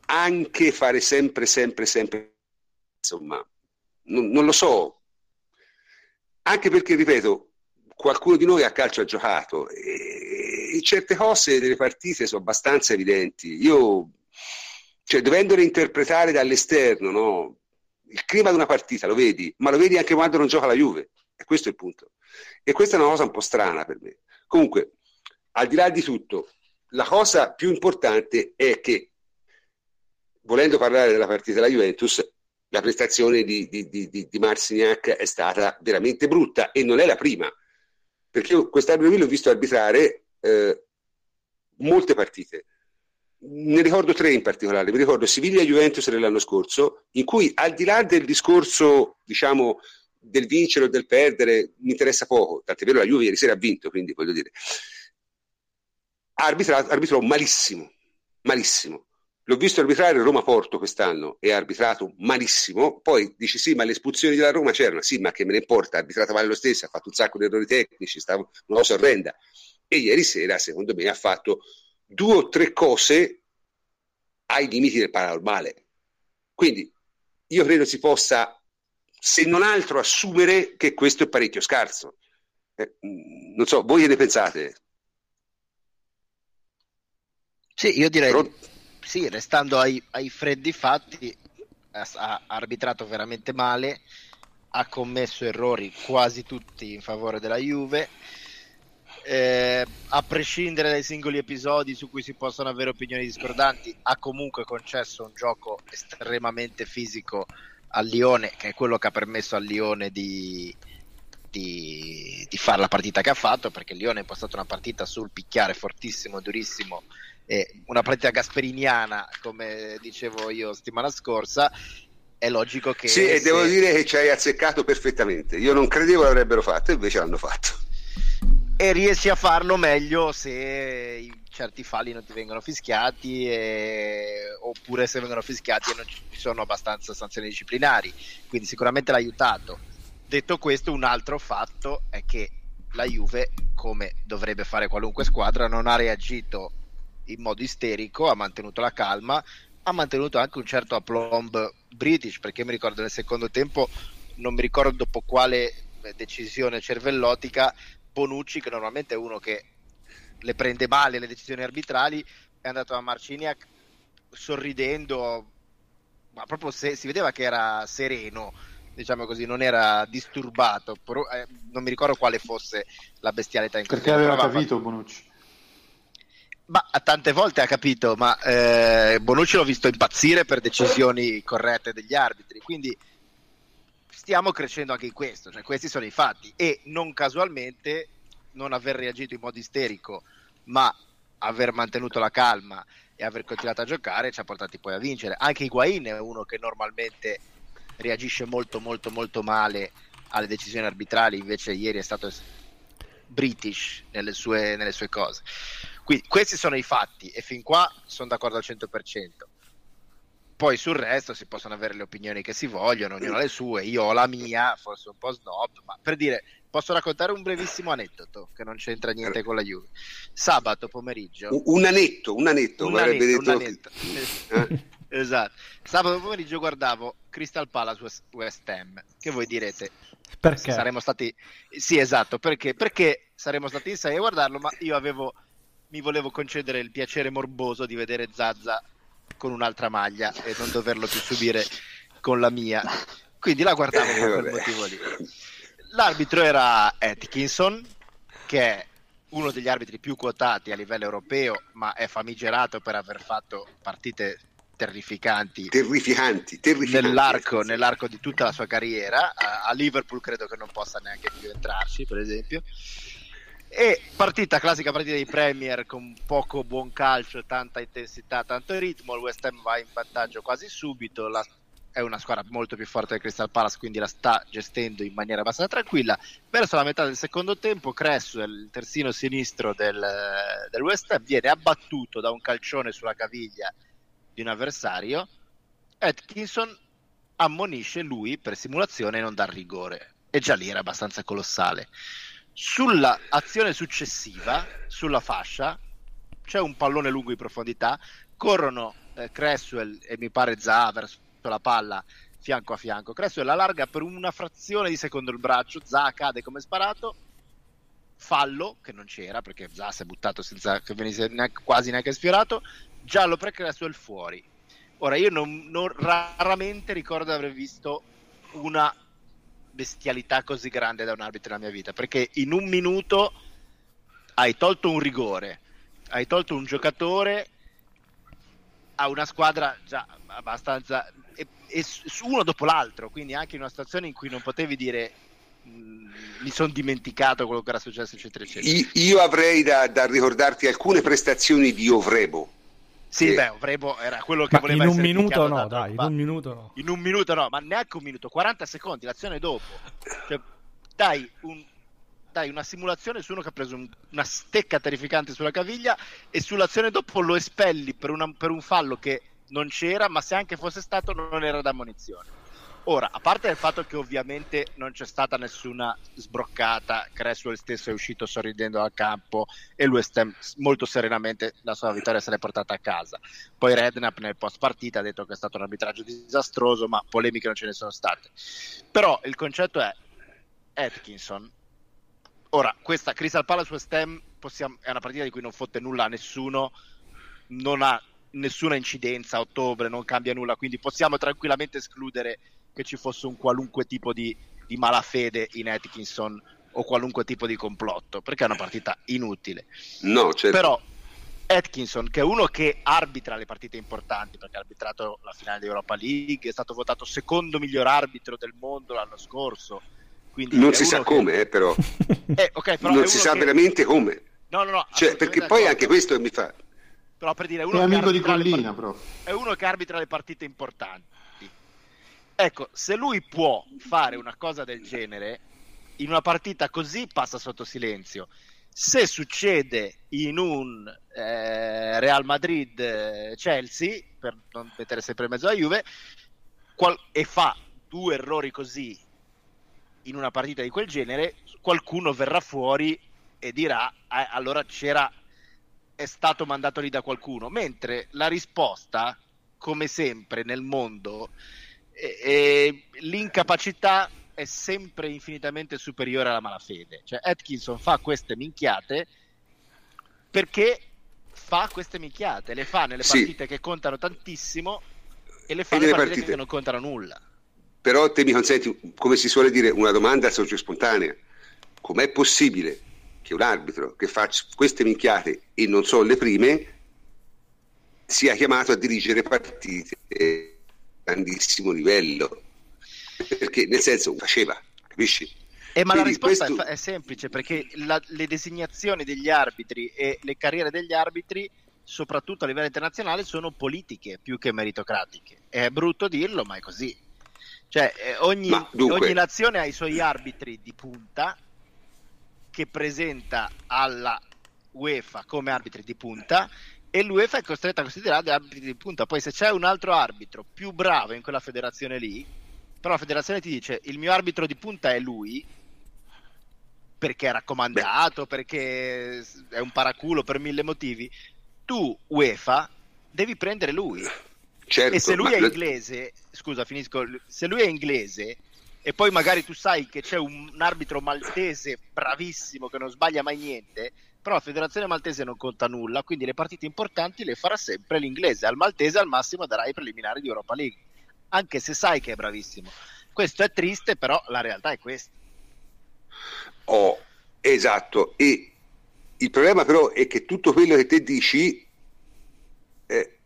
anche fare sempre, sempre, sempre, insomma, non, non lo so. Anche perché, ripeto, qualcuno di noi a calcio ha giocato e certe cose delle partite sono abbastanza evidenti. Io cioè dovendole interpretare dall'esterno, no? Il clima di una partita lo vedi, ma lo vedi anche quando non gioca la Juve, e questo è il punto. E questa è una cosa un po' strana per me. Comunque, al di là di tutto, la cosa più importante è che, volendo parlare della partita della Juventus, la prestazione di, di, di, di Marcignac è stata veramente brutta e non è la prima, perché io quest'anno l'ho visto arbitrare eh, molte partite ne ricordo tre in particolare, mi ricordo Siviglia-Juventus dell'anno scorso, in cui al di là del discorso, diciamo, del vincere o del perdere, mi interessa poco, tant'è vero la Juve ieri sera ha vinto, quindi voglio dire, arbitrò malissimo, malissimo. L'ho visto arbitrare Roma-Porto quest'anno e ha arbitrato malissimo. Poi dici sì, ma le espulsioni della Roma c'erano. Sì, ma che me ne importa, ha arbitrato male lo stesso, ha fatto un sacco di errori tecnici, stava una cosa orrenda. E ieri sera, secondo me, ha fatto due o tre cose ai limiti del paranormale. Quindi io credo si possa, se non altro, assumere che questo è parecchio scarso. Eh, mm, non so, voi che ne pensate? Sì, io direi Però... sì, restando ai, ai freddi fatti, ha arbitrato veramente male, ha commesso errori quasi tutti in favore della Juve. Eh, a prescindere dai singoli episodi su cui si possono avere opinioni discordanti, ha comunque concesso un gioco estremamente fisico al Lione, che è quello che ha permesso al Lione di, di, di fare la partita che ha fatto, perché il Lione ha impostato una partita sul picchiare fortissimo, durissimo eh, una partita gasperiniana, come dicevo io settimana scorsa, è logico che... Sì, se... e devo dire che ci hai azzeccato perfettamente. Io non credevo l'avrebbero fatto, invece l'hanno fatto. E riesci a farlo meglio se certi falli non ti vengono fischiati e... oppure se vengono fischiati e non ci sono abbastanza sanzioni disciplinari. Quindi sicuramente l'ha aiutato. Detto questo, un altro fatto è che la Juve, come dovrebbe fare qualunque squadra, non ha reagito in modo isterico, ha mantenuto la calma, ha mantenuto anche un certo aplomb british, perché mi ricordo nel secondo tempo, non mi ricordo dopo quale decisione cervellotica, Bonucci, che normalmente è uno che le prende male le decisioni arbitrali, è andato a Marciniak sorridendo, ma proprio se, si vedeva che era sereno, diciamo così, non era disturbato, però, eh, non mi ricordo quale fosse la bestialità in Perché aveva capito Bonucci. Ma tante volte ha capito, ma eh, Bonucci l'ho visto impazzire per decisioni corrette degli arbitri, quindi stiamo crescendo anche in questo, cioè questi sono i fatti e non casualmente non aver reagito in modo isterico, ma aver mantenuto la calma e aver continuato a giocare ci ha portati poi a vincere. Anche Higuain è uno che normalmente reagisce molto molto molto male alle decisioni arbitrali, invece ieri è stato british nelle sue, nelle sue cose. Quindi questi sono i fatti e fin qua sono d'accordo al 100%. Poi sul resto si possono avere le opinioni che si vogliono, ognuno ha le sue, io ho la mia, forse un po' snob, ma per dire, posso raccontare un brevissimo aneddoto che non c'entra niente con la Juve. Sabato pomeriggio. Un anetto, un anetto, un anetto, detto... un anetto. Eh? esatto. Sabato pomeriggio guardavo Crystal Palace West, West Ham, che voi direte perché? Saremmo stati Sì, esatto, perché? Perché saremmo stati in sei a guardarlo, ma io avevo mi volevo concedere il piacere morboso di vedere Zazza con un'altra maglia e non doverlo più subire con la mia. Quindi la guardavo per quel motivo lì. L'arbitro era Atkinson, che è uno degli arbitri più quotati a livello europeo, ma è famigerato per aver fatto partite terrificanti, terrificanti, terrificanti. Nell'arco, nell'arco, di tutta la sua carriera. A Liverpool credo che non possa neanche più entrarci, per esempio. E partita, classica partita di Premier con poco buon calcio, tanta intensità, tanto ritmo. Il West Ham va in vantaggio quasi subito. La, è una squadra molto più forte del Crystal Palace, quindi la sta gestendo in maniera abbastanza tranquilla. Verso la metà del secondo tempo, Cresswell, il terzino sinistro del, del West Ham, viene abbattuto da un calcione sulla caviglia di un avversario. Atkinson ammonisce lui per simulazione e non dà rigore. E già lì era abbastanza colossale. Sulla azione successiva, sulla fascia, c'è un pallone lungo in profondità, corrono eh, Cresswell e mi pare Zaha verso la palla fianco a fianco. Cresswell allarga per una frazione di secondo il braccio, Zaha cade come sparato, fallo che non c'era perché Zaha si è buttato senza che venisse neanche, quasi neanche sfiorato, giallo per Cresswell fuori. Ora io non, non, raramente ricordo di aver visto una bestialità così grande da un arbitro nella mia vita, perché in un minuto hai tolto un rigore, hai tolto un giocatore a una squadra già abbastanza e, e uno dopo l'altro, quindi anche in una situazione in cui non potevi dire mm, mi sono dimenticato quello che era successo eccetera eccetera. Io, avrei da, da, ricordarti alcune prestazioni di Ovrebo sì, beh, Vrebo era quello che ma voleva in un minuto no, dai, in un minuto no. In un minuto no, ma neanche un minuto, 40 secondi, l'azione dopo. Cioè, dai, un, dai, una simulazione su uno che ha preso un, una stecca terrificante sulla caviglia e sull'azione dopo lo espelli per, una, per, un fallo che non c'era, ma se anche fosse stato non era da munizione. Ora, a parte il fatto che ovviamente non c'è stata nessuna sbroccata, Cresswell stesso è uscito sorridendo dal campo e lui molto serenamente la sua vittoria se l'è portata a casa. Poi Redknapp nel post partita ha detto che è stato un arbitraggio disastroso, ma polemiche non ce ne sono state. Però il concetto è Atkinson. Ora, questa Crystal Palace West Ham possiamo, è una partita di cui non fotte nulla a nessuno, non ha nessuna incidenza a ottobre, non cambia nulla, quindi possiamo tranquillamente escludere che ci fosse un qualunque tipo di, di malafede in Atkinson o qualunque tipo di complotto, perché è una partita inutile. No, certo. Però Atkinson, che è uno che arbitra le partite importanti, perché ha arbitrato la finale di Europa League, è stato votato secondo miglior arbitro del mondo l'anno scorso. non si sa che... come, eh, però. eh, okay, però non si sa che... veramente come. No, no, no. Cioè, perché poi anche questo mi fa. Però per dire, uno è amico di Collina, part... è uno che arbitra le partite importanti. Ecco, se lui può fare una cosa del genere, in una partita così passa sotto silenzio. Se succede in un eh, Real Madrid-Chelsea, eh, per non mettere sempre in mezzo alla Juve, qual- e fa due errori così in una partita di quel genere, qualcuno verrà fuori e dirà eh, allora c'era è stato mandato lì da qualcuno, mentre la risposta, come sempre nel mondo, e, l'incapacità è sempre infinitamente superiore alla malafede. Cioè, Atkinson fa queste minchiate perché fa queste minchiate, le fa nelle sì. partite che contano tantissimo e le fa nelle partite, partite, che non contano nulla. Però te mi consenti, come si suole dire, una domanda sorge spontanea. Com'è possibile che un arbitro che fa queste minchiate e non so le prime sia chiamato a dirigere partite grandissimo livello, perché nel senso faceva, capisci? Eh, ma Quindi la risposta questo... è, è, semplice perché la, le designazioni degli arbitri e le carriere degli arbitri, soprattutto a livello internazionale, sono politiche più che meritocratiche. È brutto dirlo, ma è così. Cioè, eh, ogni, dunque... ogni nazione ha i suoi arbitri di punta che presenta alla UEFA come arbitri di punta e l'UEFA è costretta a considerare arbitri di punta. Poi se c'è un altro arbitro più bravo in quella federazione lì, però la federazione ti dice il mio arbitro di punta è lui, perché è raccomandato, Beh. perché è un paraculo per mille motivi, tu UEFA devi prendere lui. Certo, e se lui è inglese, scusa, finisco, se lui è inglese e poi magari tu sai che c'è un, un arbitro maltese bravissimo che non sbaglia mai niente, però la federazione maltese non conta nulla, quindi le partite importanti le farà sempre l'inglese, al maltese al massimo darà i preliminari di Europa League, anche se sai che è bravissimo. Questo è triste, però la realtà è questa. Oh, esatto, e il problema però è che tutto quello che te dici eh,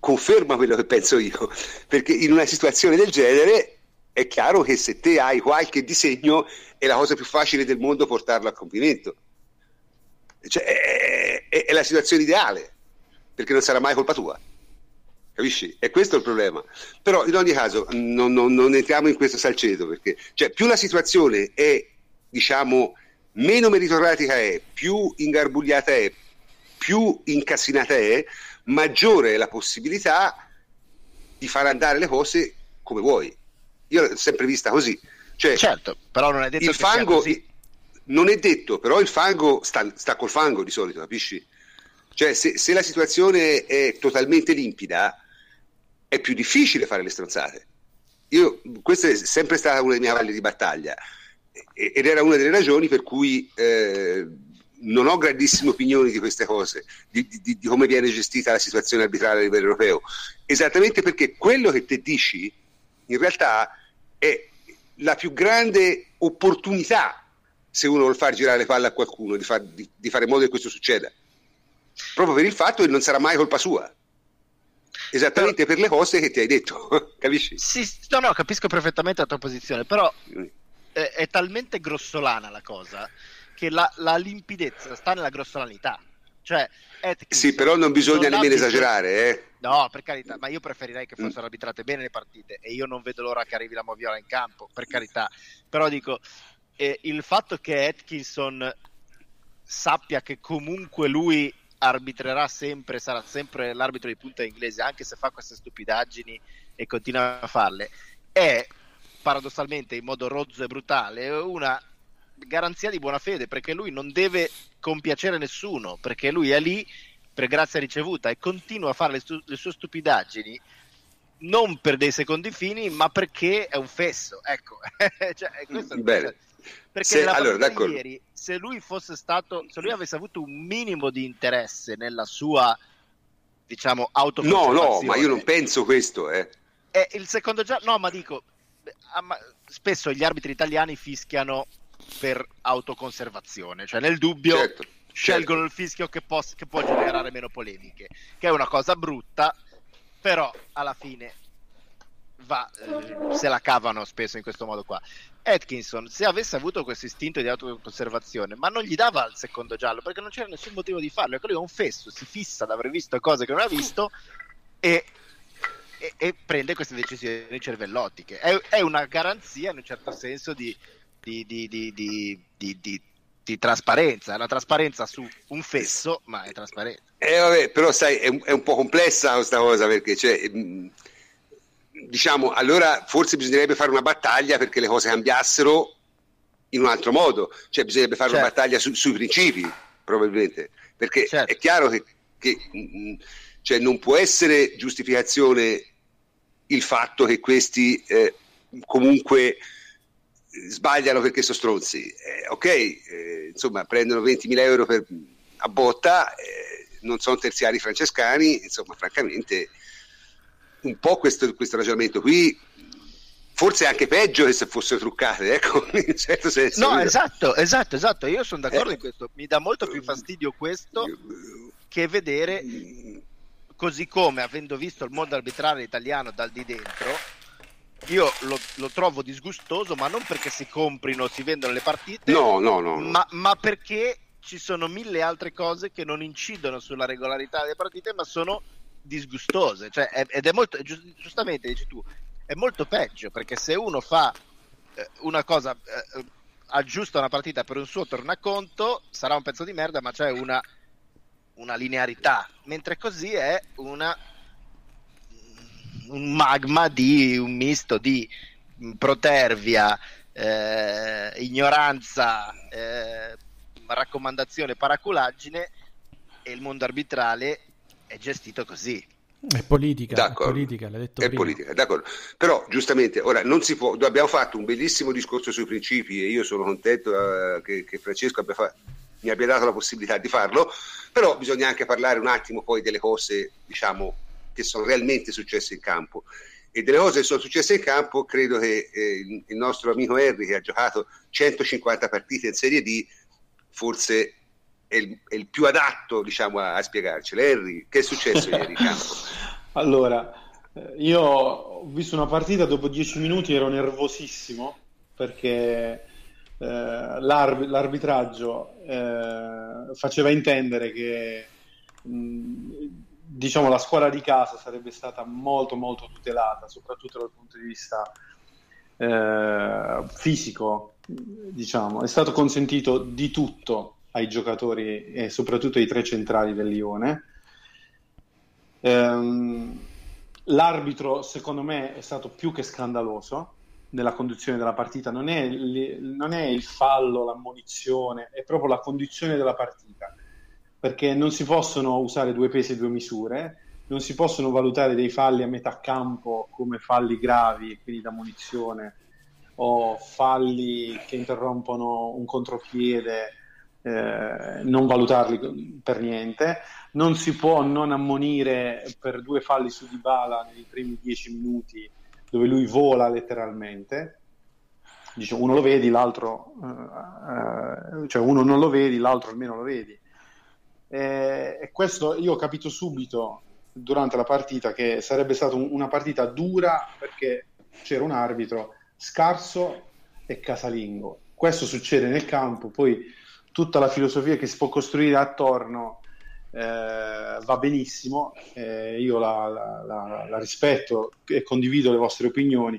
conferma quello che penso io, perché in una situazione del genere è chiaro che se te hai qualche disegno è la cosa più facile del mondo portarlo a compimento cioè, è, è, è, la situazione ideale, perché non sarà mai colpa tua. Capisci? E questo è il problema. Però in ogni caso non, non, non entriamo in questo salceto, perché cioè, più la situazione è, diciamo, meno meritocratica è, più ingarbugliata è, più incassinata è, maggiore è la possibilità di far andare le cose come vuoi. Io l'ho sempre vista così. Cioè, certo, però non è detto il che fango, sia così. Non è detto, però il fango sta, sta col fango di solito, capisci? Cioè, se, se, la situazione è totalmente limpida, è più difficile fare le stronzate. Io, questa è sempre stata una delle mie cavalli di battaglia ed era una delle ragioni per cui eh, non ho grandissime opinioni di queste cose, di, di, di, come viene gestita la situazione arbitrale a livello europeo, esattamente perché quello che te dici in realtà è la più grande opportunità se uno vuole far girare le palle a qualcuno, di, far, di, di fare in modo che questo succeda. Proprio per il fatto che non sarà mai colpa sua. Esattamente però, per le cose che ti hai detto, capisci? Sì, no, no, capisco perfettamente la tua posizione, però mm. è, è talmente grossolana la cosa che la, la limpidezza sta nella grossolanità. Cioè, Atkins, sì, però non bisogna non nemmeno esagerare, eh. No, per carità, ma io preferirei che fossero mm. arbitrate bene le partite e io non vedo l'ora che arrivi la Moviola in campo, per carità. Però dico, e il fatto che Atkinson sappia che comunque lui arbitrerà sempre, sarà sempre l'arbitro di punta inglese, anche se fa queste stupidaggini e continua a farle, è paradossalmente in modo rozzo e brutale una garanzia di buona fede perché lui non deve compiacere nessuno perché lui è lì per grazia ricevuta e continua a fare le, stu- le sue stupidaggini non per dei secondi fini ma perché è un fesso ecco cioè, questo è Bene. Perché Se- allora, ieri se lui fosse stato se lui avesse avuto un minimo di interesse nella sua diciamo No, autoconservazione no, ma io non penso questo, eh. e il secondo giallo, no, ma dico, spesso gli arbitri italiani fischiano per autoconservazizione, cioè nel dubbio Certo, scelgono certo. il fischio che, pos- che può generare meno polemiche, che è una cosa brutta, però alla fine va, eh, se la cavano spesso in questo modo qua. Atkinson, se avesse avuto questo istinto di autoconservazione, ma non gli dava il secondo giallo perché non c'era nessun motivo di farlo, perché lui è un fesso, si fissa ad aver visto cose che non ha visto e, e- e prende queste decisioni cervellotiche. È, è una garanzia in un certo senso di, di- di- di- di- trasparenza, è una trasparenza su un fesso, ma è trasparente. Eh, vabbè, però sai, è, un- è un po' complessa questa cosa perché, cioè, mh, diciamo, allora forse bisognerebbe fare una battaglia perché le cose cambiassero in un altro modo, cioè bisognerebbe fare una Certo. battaglia su- sui principi, probabilmente, perché Certo. è chiaro che, che, mh, cioè, non può essere giustificazione il fatto che questi eh, comunque sbagliano perché sono stronzi. Eh, ok, eh, insomma, prendono 20.000 euro per, a botta, eh, non sono terziari francescani, insomma, francamente, un po' questo, questo ragionamento qui, forse anche peggio che se fossero truccate, ecco, in un certo senso. No, esatto, esatto, esatto, io sono d'accordo Eh. in questo, mi dà molto più fastidio questo che vedere così come avendo visto il mondo arbitrale italiano dal di dentro, io lo, lo trovo disgustoso, ma non perché si comprino, si vendono le partite, No, no, no. no. ma, ma perché ci sono mille altre cose che non incidono sulla regolarità delle partite, ma sono disgustose. Cioè, è- ed è molto, giu- giustamente dici tu, è molto peggio perché se uno fa eh, una cosa, eh, aggiusta una partita per un suo tornaconto, sarà un pezzo di merda, ma c'è una, una linearità, mentre così è una un magma di un misto di mh, protervia, eh, ignoranza, eh, raccomandazione, paraculaggine e il mondo arbitrale è gestito così. È politica, è D'accordo. politica, l'hai detto È prima. politica, d'accordo. Però giustamente, ora non si può, abbiamo fatto un bellissimo discorso sui principi e io sono contento eh, che, che Francesco abbia fa- mi abbia dato la possibilità di farlo, però bisogna anche parlare un attimo poi delle cose, diciamo, che sono realmente successe in campo. E delle cose che sono successe in campo, credo che eh, il- il nostro amico Henry, che ha giocato 150 partite in Serie D, forse è il, è il più adatto, diciamo, a, a spiegarcele. Henry, che è successo ieri in campo? Allora, eh, io ho visto una partita, dopo dieci minuti ero nervosissimo perché eh, l'arb- l'arbitraggio eh, faceva intendere che mh, diciamo, la squadra di casa sarebbe stata molto molto tutelata, soprattutto dal punto di vista eh, fisico, diciamo, è stato consentito di tutto ai giocatori e soprattutto ai tre centrali del Lione. Ehm, l'arbitro, secondo me, è stato più che scandaloso nella conduzione della partita. Non è, non è il fallo, l'ammonizione, è proprio la conduzione della partita. Perché non si possono usare due pesi e due misure, non si possono valutare dei falli a metà campo come falli gravi, quindi da munizione, o falli che interrompono un contropiede, eh, non valutarli per niente. Non si può non ammonire per due falli su Dybala nei primi dieci minuti dove lui vola letteralmente. Dice, uno lo vedi, l'altro, eh, eh, cioè uno non lo vedi, l'altro almeno lo vedi. Eh, e questo io ho capito subito durante la partita che sarebbe stata un- una partita dura perché c'era un arbitro scarso e casalingo. Questo succede nel campo, poi tutta la filosofia che si può costruire attorno eh, va benissimo, eh, io la, la- la- la rispetto e condivido le vostre opinioni,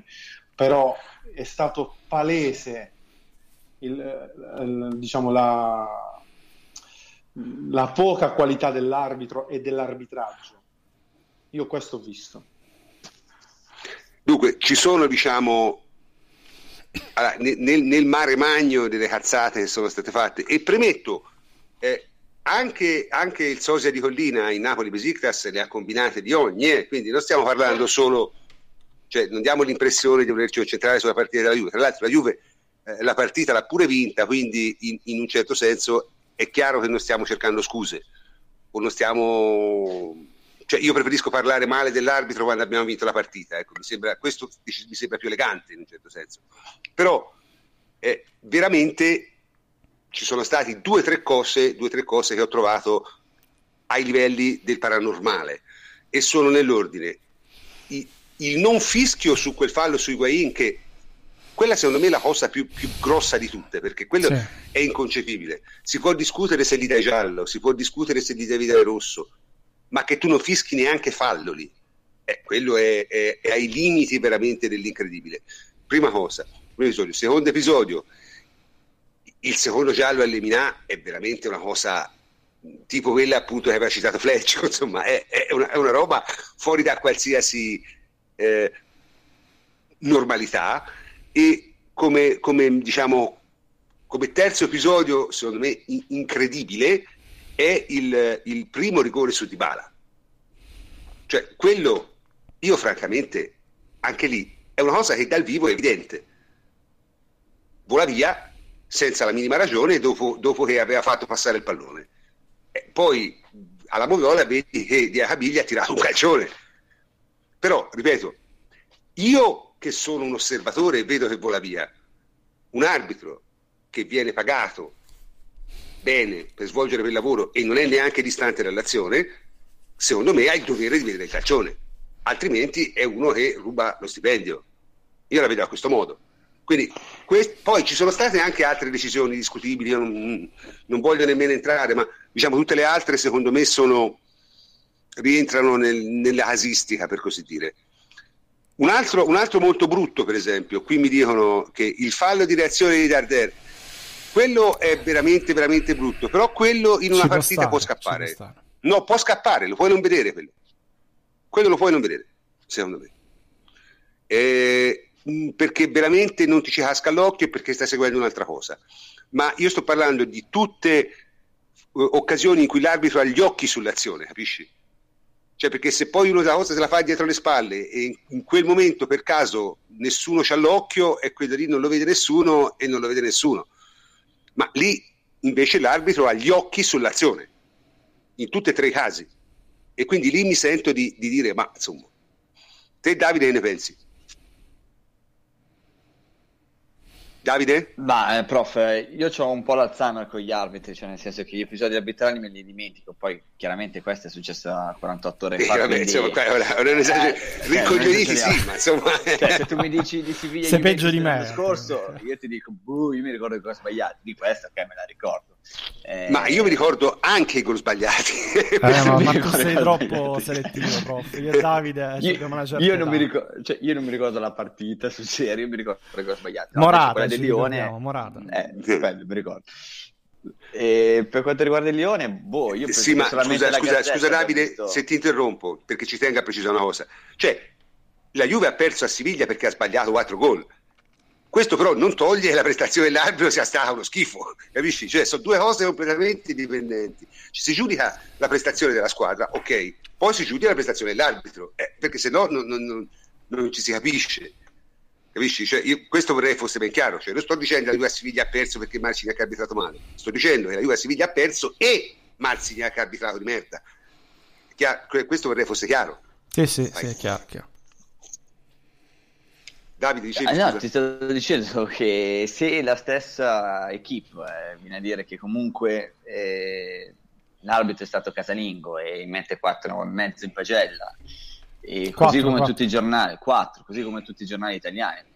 però è stato palese il- il- diciamo la, poca qualità dell'arbitro e dell'arbitraggio. Io questo ho visto. Dunque, ci sono, diciamo, allora, nel, nel, mare magno delle cazzate che sono state fatte, e premetto, eh, anche, anche, il Sosia di Collina in Napoli Besiktas le ha combinate di ogni, eh, quindi non stiamo parlando solo, cioè non diamo l'impressione di volerci concentrare sulla partita della Juve, tra l'altro la Juve eh, la partita l'ha pure vinta, quindi in, in un certo senso è chiaro che non stiamo cercando scuse o non stiamo cioè io preferisco parlare male dell'arbitro quando abbiamo vinto la partita, ecco, mi sembra, questo mi sembra più elegante in un certo senso. Però eh, veramente ci sono state due o tre cose, due o tre cose che ho trovato ai livelli del paranormale e sono nell'ordine. I, il non fischio su quel fallo su Higuain che quella secondo me è la cosa più, più grossa di tutte perché quello sì. è inconcepibile si può discutere se gli dai giallo si può discutere se gli devi dare rosso ma che tu non fischi neanche fallo lì. Eh, quello è, è, è, ai limiti veramente dell'incredibile. Prima cosa, primo episodio. Secondo episodio, il secondo giallo all'Eminà è veramente una cosa tipo quella appunto che aveva citato Fletch, insomma, è, è, una, è una, roba fuori da qualsiasi eh, normalità e come, come, diciamo, come terzo episodio, secondo me, in- incredibile, è il, il primo rigore su Dybala. Cioè, quello, io francamente, anche lì, è una cosa che dal vivo è evidente. Vola via senza la minima ragione dopo, dopo che aveva fatto passare il pallone. E poi alla Moviola vedi che Diacabiglia ha tirato un calcione. Però, ripeto, io che sono un osservatore e vedo che vola via, un arbitro che viene pagato bene per svolgere quel lavoro e non è neanche distante dall'azione, secondo me ha il dovere di vedere il calcione, altrimenti è uno che ruba lo stipendio. Io la vedo a questo modo. Quindi, quest- poi ci sono state anche altre decisioni discutibili, io non, non, voglio nemmeno entrare, ma diciamo tutte le altre secondo me sono, rientrano nel, nella casistica, per così dire. Un altro, un altro molto brutto, per esempio, qui mi dicono che il fallo di reazione di Darder quello è veramente, veramente brutto. Però quello in una ci partita può, stare, può scappare. No, può scappare, lo puoi non vedere quello. Quello lo puoi non vedere, secondo me. Eh, perché veramente non ti ci casca l'occhio e perché stai seguendo un'altra cosa. Ma io sto parlando di tutte uh, occasioni in cui l'arbitro ha gli occhi sull'azione, capisci? Cioè, perché se poi uno la cosa se la fa dietro le spalle e in, in quel momento per caso nessuno c'ha l'occhio e quello lì non lo vede nessuno e non lo vede nessuno ma lì invece l'arbitro ha gli occhi sull'azione, in tutti e tre i casi. E quindi lì mi sento di, di dire, ma insomma, te Davide che ne pensi? Davide? Ma, eh, prof, io ho un po' l'alzheimer con gli arbitri, cioè nel senso che gli episodi arbitrali me li dimentico, poi chiaramente questo è successo 48 ore fa. Eh, vabbè, quindi... insomma, è un esagero, eh, ricoglioniti sì, ma insomma... Cioè, se tu mi dici di Siviglia Sei peggio di me. scorso, io ti dico, buh, io mi ricordo che ho sbagliato, di questo ok, me la ricordo. Eh... Ma io mi ricordo anche i gol sbagliati. Eh, ma Marco sei troppo selettivo, prof. Io e Davide io, io, non ricordo, cioè, io, non mi ricordo, la partita sul serio, io mi ricordo i gol sbagliati. No, Morata, del Lione, Morata. Eh, bello, mi ricordo. E per quanto riguarda il Lione, boh, io sì, ma scusa, scusa, scusa Davide, visto... se ti interrompo, perché ci tengo a precisare una cosa. Cioè, la Juve ha perso a Siviglia perché ha sbagliato quattro gol questo però non toglie che la prestazione dell'arbitro sia stata uno schifo, capisci? Cioè sono due cose completamente dipendenti. Ci si giudica la prestazione della squadra, ok, poi si giudica la prestazione dell'arbitro, eh, perché se no non, non, non, ci si capisce. Capisci? Cioè, io, questo vorrei fosse ben chiaro. Cioè, non sto dicendo che la Juve Siviglia ha perso perché Marciniak ha arbitrato male, sto dicendo che la Juve Siviglia ha perso e Marciniak ha arbitrato di merda. Questo vorrei fosse chiaro. Sì, sì, sì, è chiaro, chiaro. Davide, dicevi, ah, no, ti sto dicendo che se la stessa equipe eh, viene a dire che comunque eh, l'arbitro è stato casalingo e mette 4,5 in pagella, e quattro, così come quattro. tutti i giornali, 4, così come tutti i giornali italiani,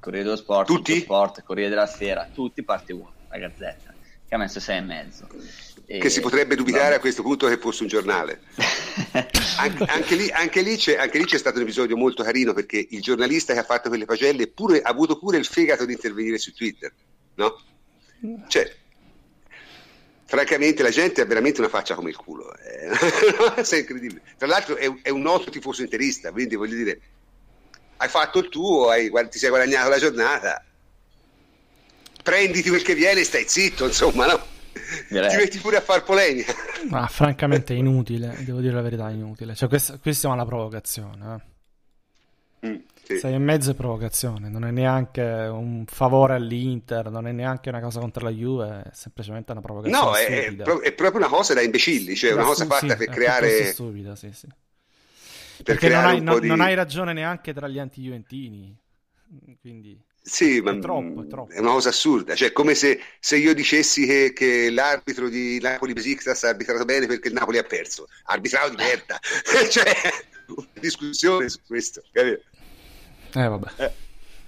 Corriere dello Sport, tutti? Sport, Corriere della Sera, tutti parte 1, la Gazzetta, che ha messo 6,5. E... Che si potrebbe dubitare no. a questo punto che fosse un giornale. anche, anche, lì, anche, lì anche, lì, c'è, stato un episodio molto carino perché il giornalista che ha fatto quelle pagelle pure, ha avuto pure il fegato di intervenire su Twitter, no? Cioè, francamente la gente ha veramente una faccia come il culo, eh. è incredibile. Tra l'altro è, è, un noto tifoso interista, quindi voglio dire, hai fatto il tuo, hai, ti sei guadagnato la giornata. Prenditi quel che viene e stai zitto, insomma, no? Direi. Ti metti pure a far polemica. Ma francamente è inutile, devo dire la verità, è inutile. Cioè, questa, questa è una provocazione. Eh. Mm, sì. Sei in mezzo è provocazione, non è neanche un favore all'Inter, non è neanche una cosa contro la Juve, è semplicemente una provocazione. No, è, è, proprio una cosa da imbecilli, cioè una cosa fatta sì, per creare... stupida, sì, sì. Per Perché non hai, non, di... non hai ragione neanche tra gli anti-juventini, quindi... Sì, ma è, troppo, è, troppo. è una cosa assurda. Cioè, come se, se io dicessi che, che, l'arbitro di Napoli Besiktas ha arbitrato bene perché il Napoli ha perso. Arbitrato di merda. cioè, una discussione su questo. Capito? Eh, vabbè. Eh,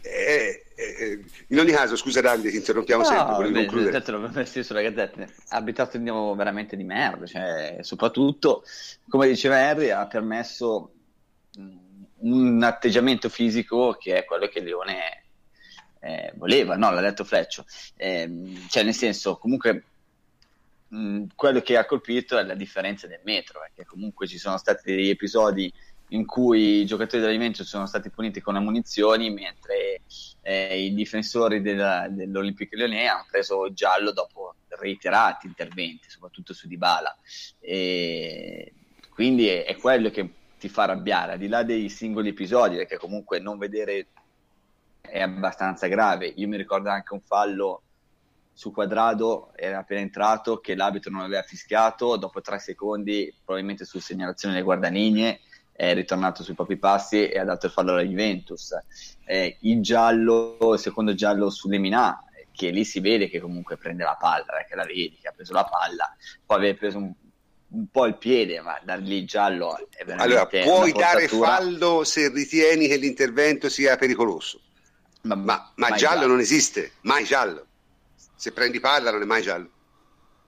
eh, eh, in ogni caso, scusa Davide, ti interrompiamo no, sempre. Volevo concludere. L'ho messo sulla gazzetta. Abitato andiamo veramente di merda. Cioè, soprattutto, come diceva Harry, ha permesso un atteggiamento fisico che è quello che Leone eh, voleva, no, l'ha detto Fleccio, eh, cioè nel senso comunque mh, quello che ha colpito è la differenza del metro, perché comunque ci sono stati degli episodi in cui i giocatori della Juventus sono stati puniti con ammunizioni mentre eh, i difensori della, dell'Olympique Lyonnais hanno preso giallo dopo reiterati interventi, soprattutto su Dybala. E quindi è, è quello che ti fa arrabbiare, al di là dei singoli episodi, perché comunque non vedere è abbastanza grave. Io mi ricordo anche un fallo su Quadrado, era appena entrato, che l'arbitro non aveva fischiato, dopo tre secondi, probabilmente su segnalazione delle guardaligne, è ritornato sui propri passi e ha dato il fallo alla Juventus. Eh, il giallo, il secondo giallo su Lemina, che lì si vede che comunque prende la palla, perché la vedi che ha preso la palla, poi aveva preso un, un po' il piede, ma dargli il giallo è veramente Allora, puoi dare fallo se ritieni che l'intervento sia pericoloso ma, ma, ma giallo, giallo non esiste, mai giallo. Se prendi palla non è mai giallo.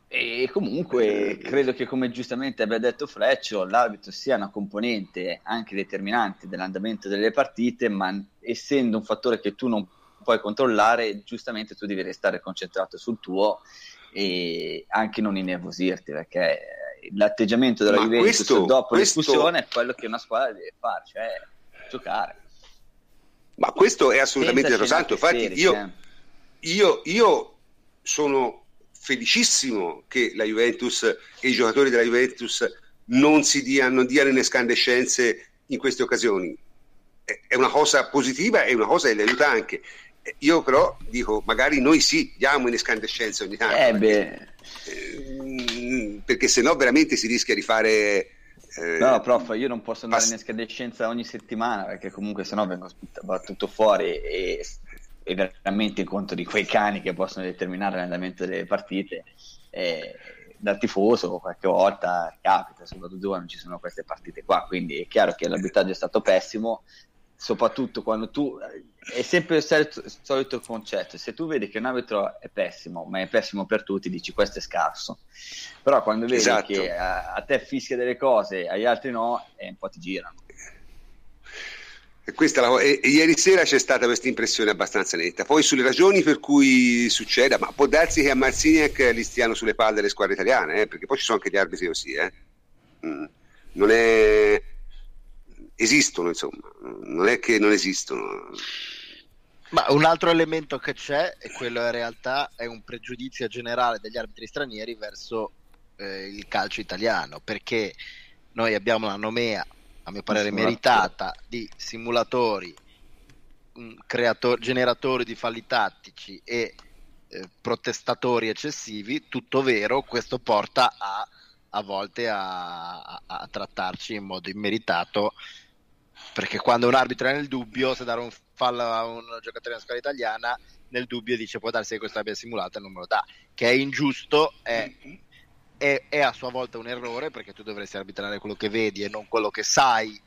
E comunque credo che, come giustamente abbia detto Freccio, l'arbitro sia una componente anche determinante dell'andamento delle partite, ma essendo un fattore che tu non puoi controllare, giustamente tu devi restare concentrato sul tuo e anche non innervosirti, perché l'atteggiamento della ma Juventus questo, dopo questo... è quello che una squadra deve fare, cioè giocare. Ma questo è assolutamente santo. Infatti, io, eh. io, io sono felicissimo che la Juventus e i giocatori della Juventus non si diano, non diano in escandescenze in queste occasioni. È una cosa positiva e una cosa che li aiuta anche. Io però dico, magari noi sì, diamo in escandescenze ogni tanto. Eh perché, eh, perché se no veramente si rischia di fare eh, no, prof, io non posso andare pass- in escadescenza ogni settimana perché comunque sennò vengo battuto fuori e, e veramente in conto di quei cani che possono determinare l'andamento delle partite. E, da tifoso qualche volta capita, soprattutto quando ci sono queste partite qua, quindi è chiaro che l'arbitraggio è stato pessimo, soprattutto quando tu è sempre il solito, il solito, concetto se tu vedi che un arbitro è pessimo ma è pessimo per tutti dici questo è scarso però quando vedi esatto. che a, a, te fischia delle cose agli altri no e un po' ti girano e la, e, e ieri sera c'è stata questa impressione abbastanza netta poi sulle ragioni per cui succeda ma può darsi che a Marziniak li stiano sulle palle le squadre italiane eh, perché poi ci sono anche gli arbitri così eh. mm. non è esistono, insomma, non è che non esistono. Ma un altro elemento che c'è, e quello in realtà è un pregiudizio generale degli arbitri stranieri verso eh, il calcio italiano, perché noi abbiamo una nomea, a mio parere meritata, di simulatori, creator- generatori di falli tattici e eh, protestatori eccessivi, tutto vero, questo porta a, a volte a, a, a trattarci in modo immeritato perché quando un arbitro è nel dubbio, se dare un fallo a un giocatore della squadra italiana, nel dubbio dice può darsi che questo abbia simulato e non me lo dà, che è ingiusto, è, è, è, a sua volta un errore perché tu dovresti arbitrare quello che vedi e non quello che sai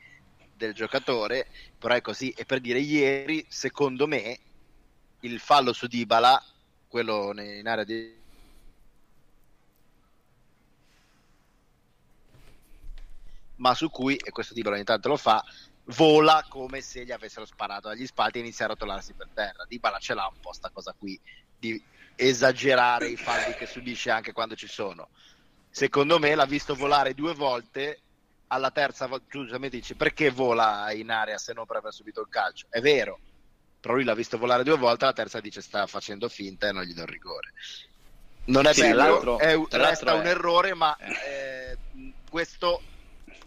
del giocatore, però è così. E per dire ieri, secondo me, il fallo su Dybala, quello in area di ma su cui, e questo Dybala ogni tanto lo fa, vola come se gli avessero sparato dagli spalti e inizia a rotolarsi per terra. Dybala ce l'ha un po' sta cosa qui di esagerare i falli che subisce anche quando ci sono. Secondo me l'ha visto volare due volte alla terza volta, giustamente dici perché vola in aria se non per aver subito il calcio? È vero, però lui l'ha visto volare due volte, la terza dice sta facendo finta e non gli do il rigore. Non è Sì, tra è, resta è- un errore, ma eh, questo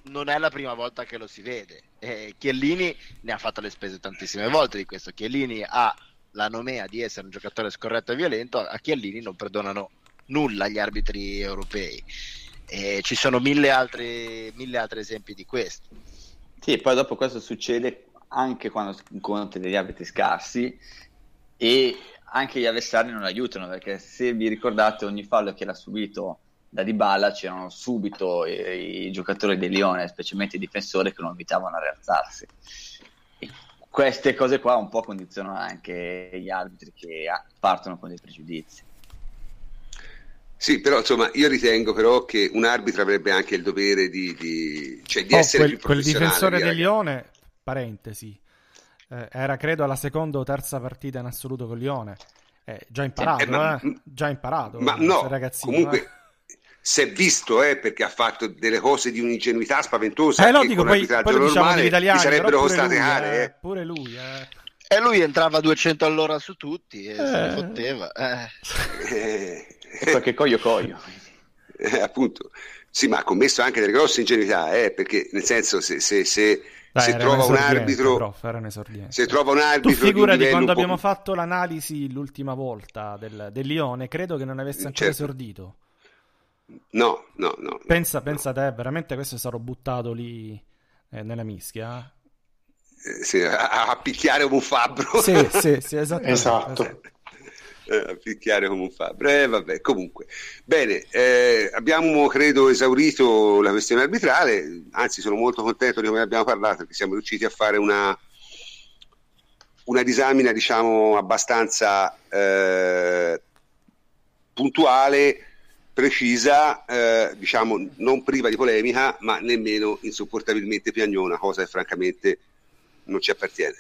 non è la prima volta che lo si vede. Eh, Chiellini ne ha fatto le spese tantissime volte di questo. Chiellini ha la nomea di essere un giocatore scorretto e violento, a Chiellini non perdonano nulla gli arbitri europei. E ci sono mille altri, mille altri esempi di questo. Sì, e poi dopo questo succede anche quando incontri degli arbitri scarsi e anche gli avversari non aiutano perché se vi ricordate ogni fallo che l'ha subito da Dybala c'erano subito i, i giocatori del Lione, specialmente i difensori che non invitavano a rialzarsi. E queste cose qua un po' condizionano anche gli arbitri che partono con dei pregiudizi. Sì, però insomma io ritengo però che un arbitro avrebbe anche il dovere di, di- cioè, di Oh, essere quel, più quel professionale. difensore via, del Lione, parentesi, eh, era credo alla seconda o terza partita in assoluto con Lione. Eh, già imparato, Eh, ma- eh? Già imparato. Ma no, ragazzino, comunque eh. Si è visto eh, perché ha fatto delle cose di un'ingenuità spaventosa Eh, no, che dico, con poi, l'arbitraggio poi diciamo normale degli italiani, sarebbero costate lui, care. eh, eh. pure lui, eh. E lui entrava a 200 all'ora su tutti e se ne Eh. fotteva. eh. Eh, E poi che coglio coglio. eh, appunto, sì, ma ha commesso anche delle grosse ingenuità, eh, perché nel senso se, se- se- Dai, se trova un arbitro, prof, era un esordiente. se trova un Tu arbitro di un figurati quando abbiamo fatto l'analisi l'ultima volta del, del Lione, credo che non avesse ancora Certo. esordito. No, no, no. Pensa, no. pensa te, veramente questo sarò buttato lì eh, nella mischia. Eh, sì, a, a picchiare come un fabbro. Sì, sì, sì, esattamente. Esatto. Eh, a picchiare come un fabbro. Eh, vabbè, comunque. Bene, eh, abbiamo credo esaurito la questione arbitrale, anzi sono molto contento di come abbiamo parlato perché siamo riusciti a fare una, una disamina diciamo abbastanza eh, puntuale, precisa, eh, diciamo non priva di polemica, ma nemmeno insopportabilmente piagnona, cosa che francamente non ci appartiene.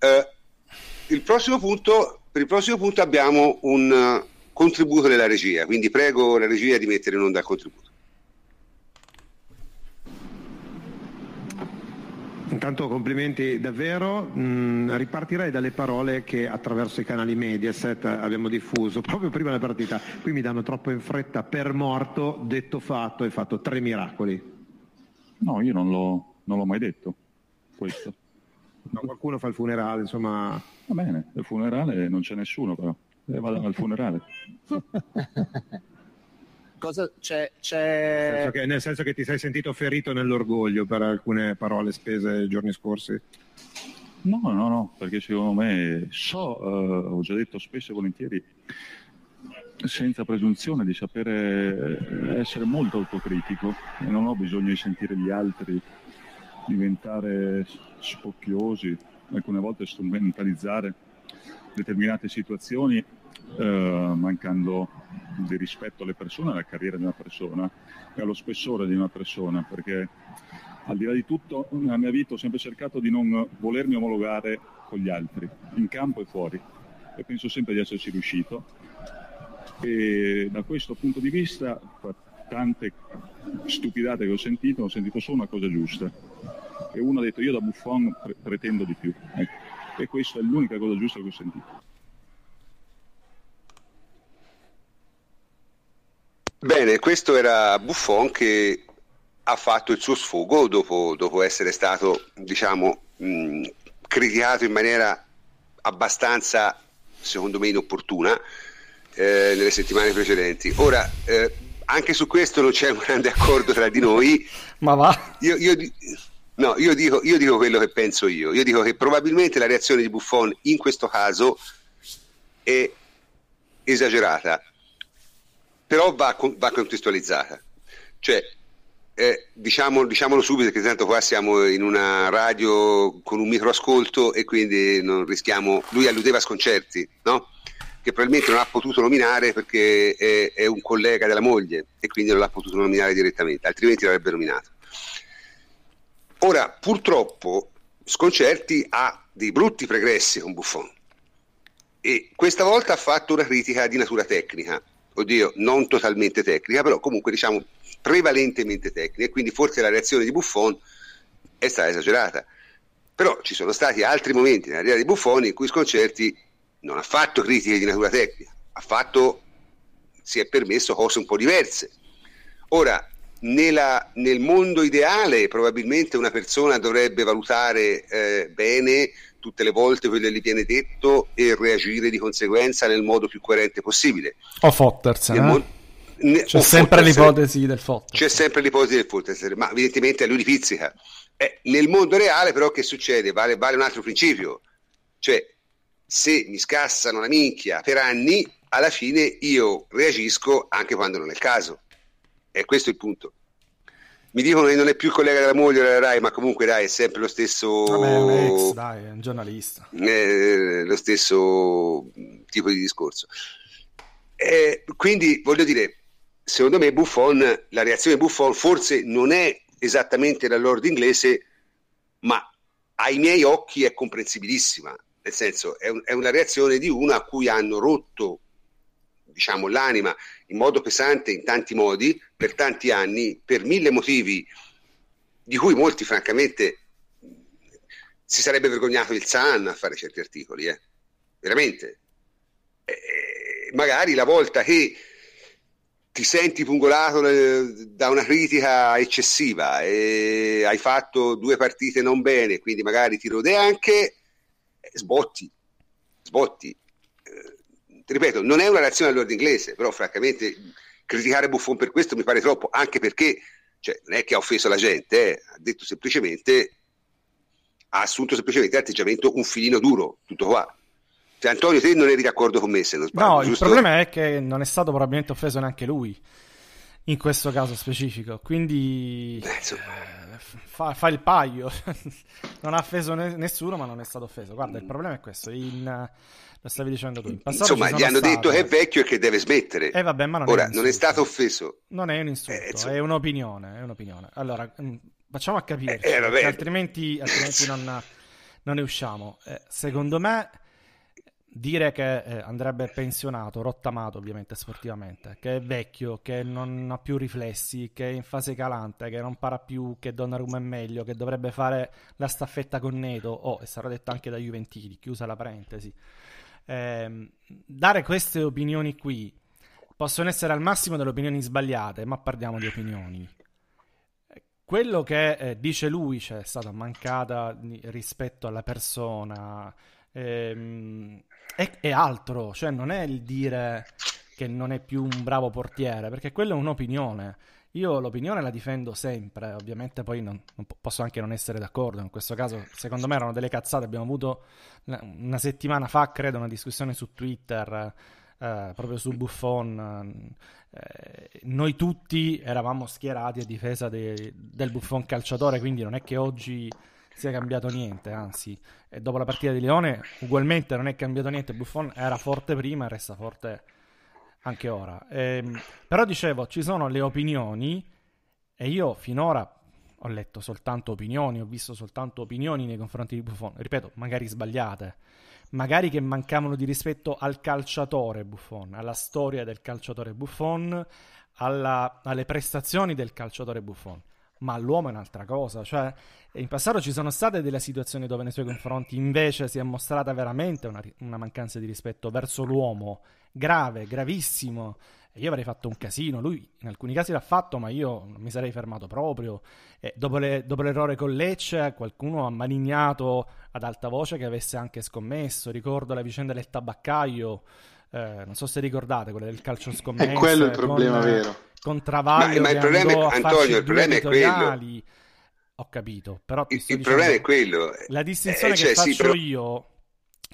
Eh, il punto, per il prossimo punto abbiamo un contributo della regia, quindi prego la regia di mettere in onda il contributo. Intanto complimenti davvero, Mm, ripartirei dalle parole che attraverso i canali Mediaset abbiamo diffuso proprio prima della partita. Qui mi danno troppo in fretta per morto, detto fatto, hai fatto tre miracoli. No, io non l'ho, non l'ho mai detto questo. No, qualcuno fa il funerale, insomma... Va bene, il funerale non c'è nessuno però. Eh, vado al funerale. Cosa c'è? Nel c'è... senso, che, nel senso che ti sei sentito ferito nell'orgoglio per alcune parole spese i giorni scorsi. No, no, no, perché secondo me so, eh, ho già detto spesso e volentieri, senza presunzione di sapere essere molto autocritico e non ho bisogno di sentire gli altri diventare spocchiosi, alcune volte strumentalizzare determinate situazioni eh, mancando di rispetto alle persone, alla carriera di una persona e allo spessore di una persona, perché al di là di tutto nella mia vita ho sempre cercato di non volermi omologare con gli altri, in campo e fuori, e penso sempre di esserci riuscito. E da questo punto di vista, tra tante stupidate che ho sentito, ho sentito solo una cosa giusta. E uno ha detto io da Buffon pre- pretendo di più. Ecco. E questa è l'unica cosa giusta che ho sentito. Bene, questo era Buffon che ha fatto il suo sfogo dopo, dopo essere stato, diciamo, mh, criticato in maniera abbastanza, secondo me, inopportuna eh, nelle settimane precedenti. Ora, eh, anche su questo non c'è un grande accordo tra di noi. Ma va. Io, io no, io dico, io dico quello che penso io. Io dico che probabilmente la reazione di Buffon in questo caso è esagerata, però va, va contestualizzata. Cioè, eh, diciamo, diciamolo subito che tanto qua siamo in una radio con un microascolto e quindi non rischiamo. Lui alludeva a sconcerti, no? Che probabilmente non ha potuto nominare perché è, è un collega della moglie e quindi non l'ha potuto nominare direttamente, altrimenti l'avrebbe nominato. Ora, purtroppo, Sconcerti ha dei brutti pregressi con Buffon e questa volta ha fatto una critica di natura tecnica, oddio, non totalmente tecnica, però comunque diciamo prevalentemente tecnica, e quindi forse la reazione di Buffon è stata esagerata. Però ci sono stati altri momenti nella carriera di Buffon in cui Sconcerti non ha fatto critiche di natura tecnica, ha fatto, si è permesso cose un po' diverse. Ora, nella, nel mondo ideale probabilmente una persona dovrebbe valutare eh, bene tutte le volte quello che gli viene detto e reagire di conseguenza nel modo più coerente possibile. O fottersene. Eh? Mo- ne- c'è o sempre l'ipotesi del fottersene. C'è sempre l'ipotesi del fottersene, ma evidentemente a lui li pizzica. Eh, nel mondo reale però che succede? Vale, vale un altro principio, cioè se mi scassano la minchia per anni, alla fine io reagisco anche quando non è il caso. E questo è il punto. Mi dicono che non è più il collega della moglie della Rai, ma comunque dai, è sempre lo stesso. Vabbè, è un ex, dai, è un giornalista. Eh, lo stesso tipo di discorso. Eh, quindi voglio dire, secondo me Buffon, la reazione di Buffon forse non è esattamente la lord inglese, ma ai miei occhi è comprensibilissima. Nel senso, è, un, è una reazione di uno a cui hanno rotto diciamo, l'anima in modo pesante in tanti modi, per tanti anni, per mille motivi, di cui molti francamente si sarebbe vergognato il Sun a fare certi articoli, eh? veramente. Eh, magari la volta che ti senti pungolato da una critica eccessiva e hai fatto due partite non bene, quindi magari ti rode anche, eh, sbotti, sbotti ripeto, non è una reazione all'ordine inglese, però francamente criticare Buffon per questo mi pare troppo, anche perché cioè, non è che ha offeso la gente, eh, ha detto semplicemente, ha assunto semplicemente l'atteggiamento un filino duro, tutto qua. Cioè, Antonio, te non eri d'accordo con me se non sbaglio. No, giusto? il problema è che non è stato probabilmente offeso neanche lui, in questo caso specifico, quindi... Eh, fa, fa, il paio, non ha offeso nessuno ma non è stato offeso. Guarda, il problema è questo, in lo stavi dicendo tu. Insomma, gli hanno state... detto che è vecchio e che deve smettere. Eh, vabbè, ma non Ora, è non è stato offeso. Non è un insulto, eh, è un'opinione, è un'opinione. Allora, mm, facciamo a capire, eh, eh altrimenti, altrimenti non, non, ne usciamo. Eh, secondo me, dire che eh, andrebbe pensionato, rottamato ovviamente sportivamente, che è vecchio, che non ha più riflessi, che è in fase calante, che non para più, che Donnarumma è meglio, che dovrebbe fare la staffetta con Neto, o, oh, e sarà detto anche da Juventini, chiusa la parentesi eh, dare queste opinioni qui possono essere al massimo delle opinioni sbagliate, ma parliamo di opinioni. Quello che eh, dice lui c'è cioè, stata mancata rispetto alla persona ehm, è, è altro, cioè non è il dire che non è più un bravo portiere, perché quella è un'opinione. Io l'opinione la difendo sempre, ovviamente poi non, non posso anche non essere d'accordo, in questo caso secondo me erano delle cazzate, abbiamo avuto una settimana fa credo una discussione su Twitter eh, proprio su Buffon, eh, noi tutti eravamo schierati a difesa de, del Buffon calciatore, quindi non è che oggi sia cambiato niente, anzi, dopo la partita di Leone ugualmente non è cambiato niente, Buffon era forte prima e resta forte anche ora. Ehm, però dicevo, ci sono le opinioni e io finora ho letto soltanto opinioni, ho visto soltanto opinioni nei confronti di Buffon, ripeto, magari sbagliate, magari che mancavano di rispetto al calciatore Buffon, alla storia del calciatore Buffon, alla, alle prestazioni del calciatore Buffon ma l'uomo è un'altra cosa. Cioè, in passato ci sono state delle situazioni dove nei suoi confronti invece si è mostrata veramente una, una mancanza di rispetto verso l'uomo, grave, gravissimo. Io avrei fatto un casino. Lui in alcuni casi l'ha fatto, ma io non mi sarei fermato proprio. Dopo, le, dopo l'errore con Lecce, qualcuno ha malignato ad alta voce che avesse anche scommesso. Ricordo la vicenda del tabaccaio. Eh, non so se ricordate quella del calcio scommesso. È quello il problema con, vero con Travaglio ma, ma il problema è, Antonio, il problema è quello. Ho capito, però il, il problema è quello. La distinzione eh, cioè, che faccio sì, però... io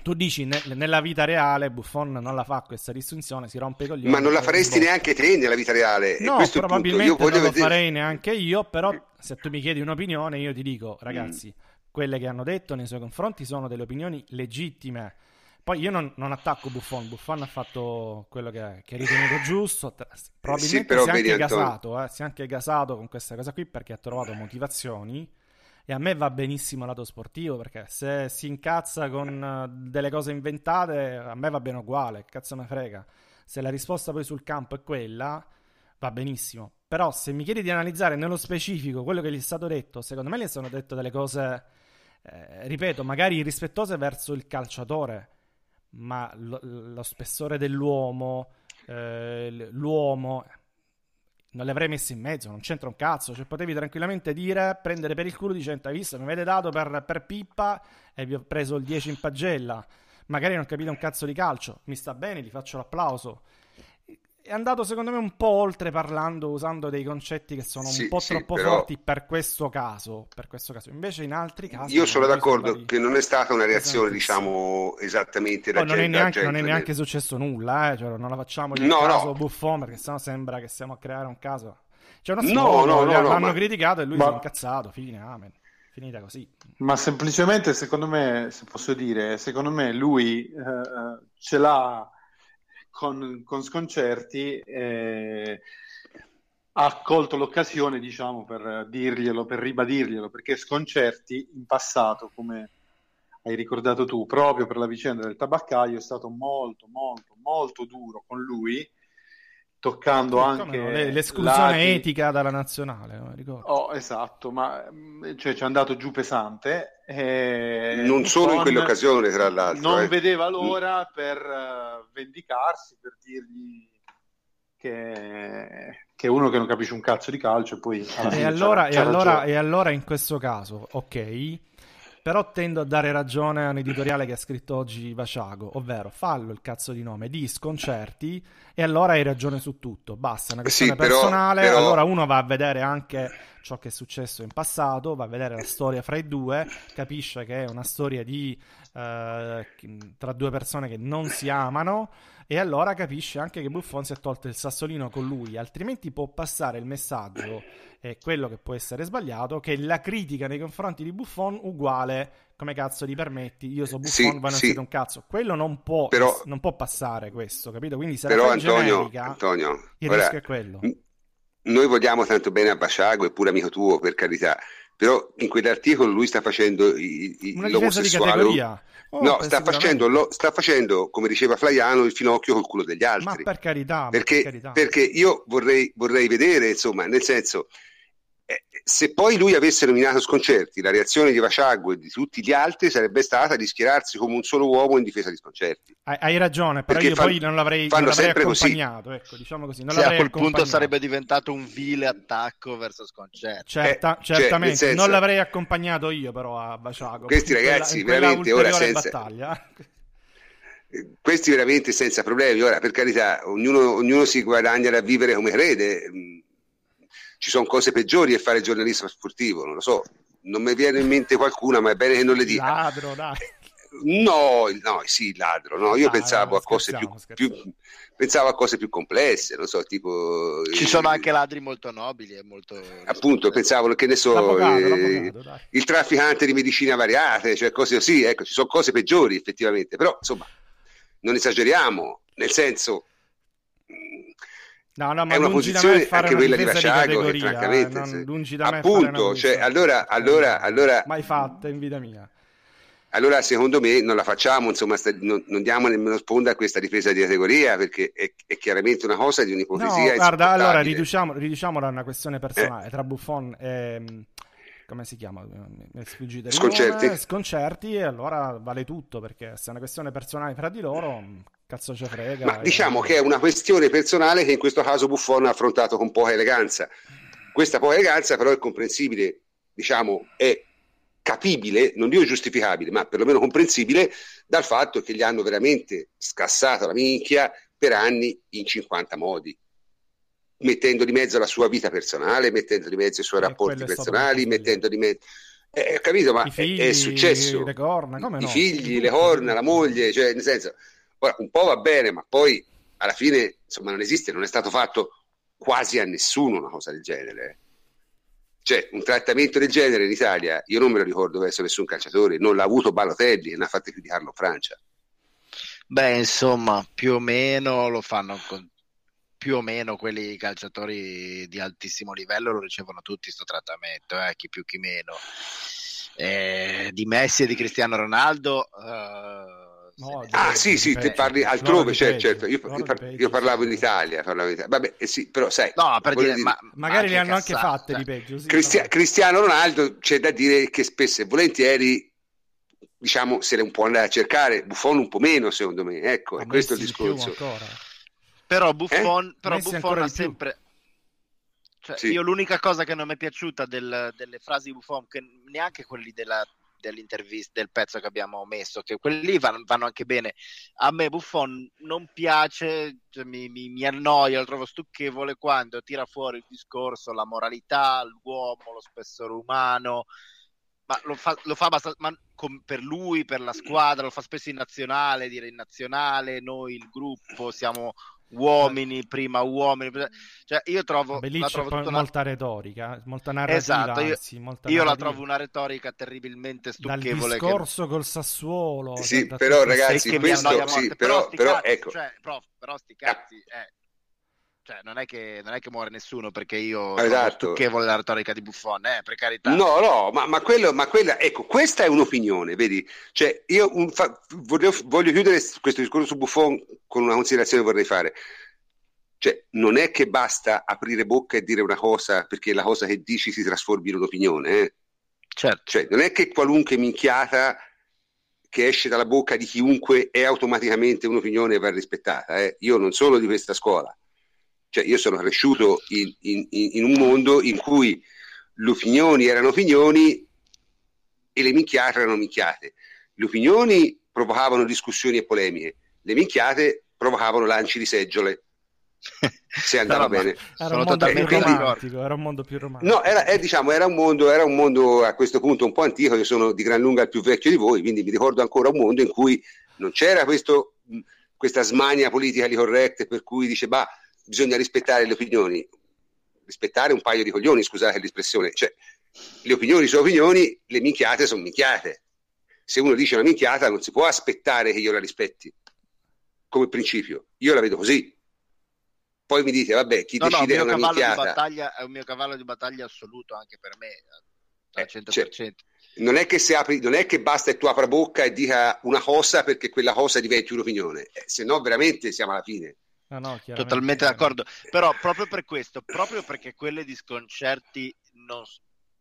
tu dici ne, nella vita reale Buffon non la fa questa distinzione, si rompe i coglioni. Ma non la faresti neanche te nella vita reale? No, probabilmente non vedere... lo farei neanche io, però se tu mi chiedi un'opinione io ti dico, ragazzi, mm. quelle che hanno detto nei suoi confronti sono delle opinioni legittime poi io non, non, attacco Buffon, Buffon ha fatto quello che, che ha ritenuto giusto, probabilmente sì, si, è anche gasato, eh, si è anche gasato con questa cosa qui perché ha trovato motivazioni e a me va benissimo lato sportivo perché se si incazza con eh, delle cose inventate a me va bene uguale, cazzo me frega. Se la risposta poi sul campo è quella, va benissimo. Però se mi chiedi di analizzare nello specifico quello che gli è stato detto, secondo me gli sono dette delle cose, eh, ripeto, magari irrispettose verso il calciatore, ma lo, lo spessore dell'uomo, eh, l'uomo, non li avrei messi in mezzo, non c'entra un cazzo. Cioè, potevi tranquillamente dire, prendere per il culo dicendo, hai visto, mi avete dato per, per Pippa e vi ho preso il 10 in pagella. Magari non capite un cazzo di calcio, mi sta bene, gli faccio l'applauso è andato secondo me un po' oltre parlando, usando dei concetti che sono Sì, un po' sì, troppo però- forti per questo caso. Per questo caso. Invece in altri casi... Io sono d'accordo di- che non è stata una reazione, pesantissimo. diciamo, esattamente da Poi non, è neanche, non è neanche successo nulla, eh, cioè, non la facciamo il No, caso no. buffon perché sennò sembra che stiamo a creare un caso. Uno No, no, no, no, l'hanno ma- criticato e lui Ma- si è incazzato, fine, amen. Finita così. Ma semplicemente, secondo me, se posso dire, secondo me lui eh, eh, ce l'ha con, con sconcerti, eh, ha colto l'occasione, diciamo, per dirglielo, per ribadirglielo, perché sconcerti in passato, come hai ricordato tu, proprio per la vicenda del tabaccaio, è stato molto, molto, molto duro con lui, toccando Sì, anche le- l'esclusione lati- etica dalla nazionale, no? ricordo. Oh, esatto, ma mh, cioè, ci è andato giù pesante. e Non solo in quell'occasione, tra l'altro. Non eh. vedeva l'ora per eh, vendicarsi, per dirgli che, che è uno che non capisce un cazzo di calcio e poi alla E allora, c'ha- e, allora, e allora in questo caso, ok, però tendo a dare ragione a un editoriale che ha scritto oggi Vaciago, ovvero fallo il cazzo di nome di sconcerti e allora hai ragione su tutto, basta, è una Sì, questione però- personale, però- allora uno va a vedere anche ciò che è successo in passato, va a vedere la storia fra i due, capisce che è una storia di eh, tra due persone che non si amano e allora capisce anche che Buffon si è tolto il sassolino con lui, altrimenti può passare il messaggio, e quello che può essere sbagliato, che la critica nei confronti di Buffon uguale, come cazzo ti permetti, io so Buffon, Sì, voi non sì. siete un cazzo. Quello non può, Però- non può passare questo, capito? Quindi se Però la Antonio, generica, Antonio, il ora, rischio è quello. noi vogliamo tanto bene a Basciago, è pure amico tuo, per carità, però in quell'articolo lui sta facendo i- i- Una difesa di l'omosessuale. Oh, no, sta facendo, lo- sta facendo, come diceva Flaiano, il finocchio col culo degli Ma altri. per carità, ma perché, per carità. perché io vorrei, vorrei vedere, insomma, nel senso, se poi lui avesse nominato Sconcerti, la reazione di Vasciago e di tutti gli altri sarebbe stata di schierarsi come un solo uomo in difesa di Sconcerti. Hai, hai ragione, però Perché io fan- poi non l'avrei, non fanno l'avrei sempre così. accompagnato, ecco, diciamo così, non Sì, a quel punto sarebbe diventato un vile attacco verso sconcerti. Certa- Eh, cioè, certamente, nel senso- non l'avrei accompagnato io però a Baciago. Questi ragazzi, quella veramente, ora senza- battaglia. Eh, Questi veramente senza problemi. Ora, per carità, ognuno, ognuno si guadagna da vivere come crede. Ci sono cose peggiori a fare il giornalista sportivo, non lo so. Non mi viene in mente qualcuna, ma è bene che non le dica. Ladro, dai. No, no, sì, ladro. No, io Dai, pensavo a cose più, più- pensavo a cose più complesse, non so, tipo Ci eh, sono anche ladri molto nobili e molto... appunto, pensavo che ne so, L'avvocato, eh, l'avvocato, il trafficante di medicine variate, cioè cose così, ecco, ci sono cose peggiori effettivamente, però insomma, non esageriamo, nel senso No, no, ma è una posizione anche quella di Vasciago eh, francamente non- se- lungi da appunto, cioè, allora, allora, allora, mai fatta in vita mia. allora secondo me non la facciamo, insomma, sta- non, non diamo nemmeno sponda a questa difesa di categoria perché è, è chiaramente una cosa di No, un'ipocrisia guarda, allora riduciamo, riduciamola a una questione personale tra Buffon e come si chiama? Sconcerti. nome, Sconcerti e allora vale tutto perché se è una questione personale fra di loro, cazzo ce frega. Ma diciamo che è una questione personale che in questo caso Buffon ha affrontato con poca eleganza. Questa poca eleganza però è comprensibile, diciamo, è capibile, non dico giustificabile, ma perlomeno comprensibile dal fatto che gli hanno veramente scassato la minchia per anni in 50 modi, mettendo di mezzo la sua vita personale, mettendo di mezzo i suoi E rapporti personali, mettendo di mezzo... Eh, capito, ma figli, è, successo. le corna, come I no? figli, le corna, la moglie, cioè nel senso, ora, un po' va bene, ma poi alla fine, insomma, non esiste, non è stato fatto quasi a nessuno una cosa del genere. Cioè, un trattamento del genere in Italia, io non me lo ricordo verso nessun calciatore, non l'ha avuto Balotelli, e ne ha fatte più di Francia. Beh, insomma, più o meno lo fanno con... più o meno quelli calciatori di altissimo livello lo ricevono tutti questo trattamento, eh, chi più chi meno. Eh, di Messi e di Cristiano Ronaldo, eh, No, Ah, sì, sì, te parli altrove, cioè, peggio. certo. Io, io par- io parlavo in Italia, parlavo in Italia. Vabbè, eh, sì, però sai, No, per voglio dire, ma, Magari ma le hanno anche cazzate, fatte cioè. di peggio. Sì, Cristia- però- Cristiano Ronaldo c'è da dire che spesso e volentieri diciamo se le un po' andare a cercare Buffon un po' meno secondo me ecco Ma è questo il di discorso. Però Buffon, però Messi Buffon ha sempre... Cioè, Sì. Io l'unica cosa che non mi è piaciuta del- delle frasi di Buffon, che neanche quelli della, dell'intervista, del pezzo che abbiamo messo, che quelli lì vanno, vanno anche bene. A me Buffon non piace, cioè, mi, mi, mi annoia, lo trovo stucchevole quando tira fuori il discorso, la moralità, l'uomo, lo spessore umano, ma lo fa, lo fa abbastanza com- per lui, per la squadra, lo fa spesso in nazionale, dire in nazionale, noi il gruppo siamo uomini, prima uomini, cioè io trovo, Vabbè, lì la c'è trovo una- molta retorica, molta narrativa, Esatto, io- anzi, molta io la narrativa. trovo una retorica terribilmente Dal stucchevole che- discorso col Sassuolo. Sì, da- da però, tutto ragazzi, che questo- sì, però- sti però, cazzi, ecco. cioè, prof, però sti cazzi, eh, cioè, non è, che, non è che muore nessuno perché io Esatto. sono stucchevole la retorica di Buffon, eh, per carità. No, no, ma, ma quello, ma quella, ecco, questa è un'opinione, vedi? Cioè, io un fa- voglio, voglio chiudere questo discorso su Buffon con una considerazione che vorrei fare. Cioè, non è che basta aprire bocca e dire una cosa perché la cosa che dici si trasformi in un'opinione, eh? Certo. Cioè, non è che qualunque minchiata che esce dalla bocca di chiunque è automaticamente un'opinione e va rispettata. eh. Io non sono di questa scuola. Cioè, io sono cresciuto in, in- in- un mondo in cui le opinioni erano opinioni e le minchiate erano minchiate. Le opinioni provocavano discussioni e polemiche, le minchiate provocavano lanci di seggiole. Se andava ma bene. Era un mondo più totalmente quindi- romantico, era un mondo più romantico. No, era, eh, diciamo, era, un mondo, era un mondo a questo punto un po' antico, io sono di gran lunga il più vecchio di voi, quindi mi ricordo ancora un mondo in cui non c'era questo, questa smania politica di correct per cui dice, bah, bisogna rispettare le opinioni. Rispettare un paio di coglioni, scusate l'espressione. Cioè, le opinioni sono opinioni, le minchiate sono minchiate. Se uno dice una minchiata non si può aspettare che io la rispetti, come principio. Io la vedo così. Poi mi dite, vabbè, chi No, no, decide è mio una cavallo di minchiata... battaglia è un mio cavallo di battaglia assoluto anche per me, al Eh, 100%. non è che se apri, non è che basta che tu apra bocca e dica una cosa perché quella cosa diventi un'opinione, eh, se no veramente siamo alla fine. No, no. Totalmente d'accordo, però proprio per questo, proprio perché quelle di sconcerti non,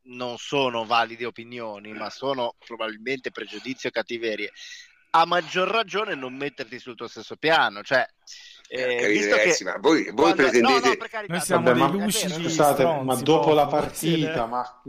non sono valide opinioni, ma sono probabilmente pregiudizi o cattiverie, a maggior ragione non metterti sul tuo stesso piano, cioè eh, Capite, visto ragazzi, che ma voi, voi quando- pretendete... no, no, per carità, Noi siamo Vabbè, dei ma- lucidi Scusate, stronzi, ma dopo la partita, siete- ma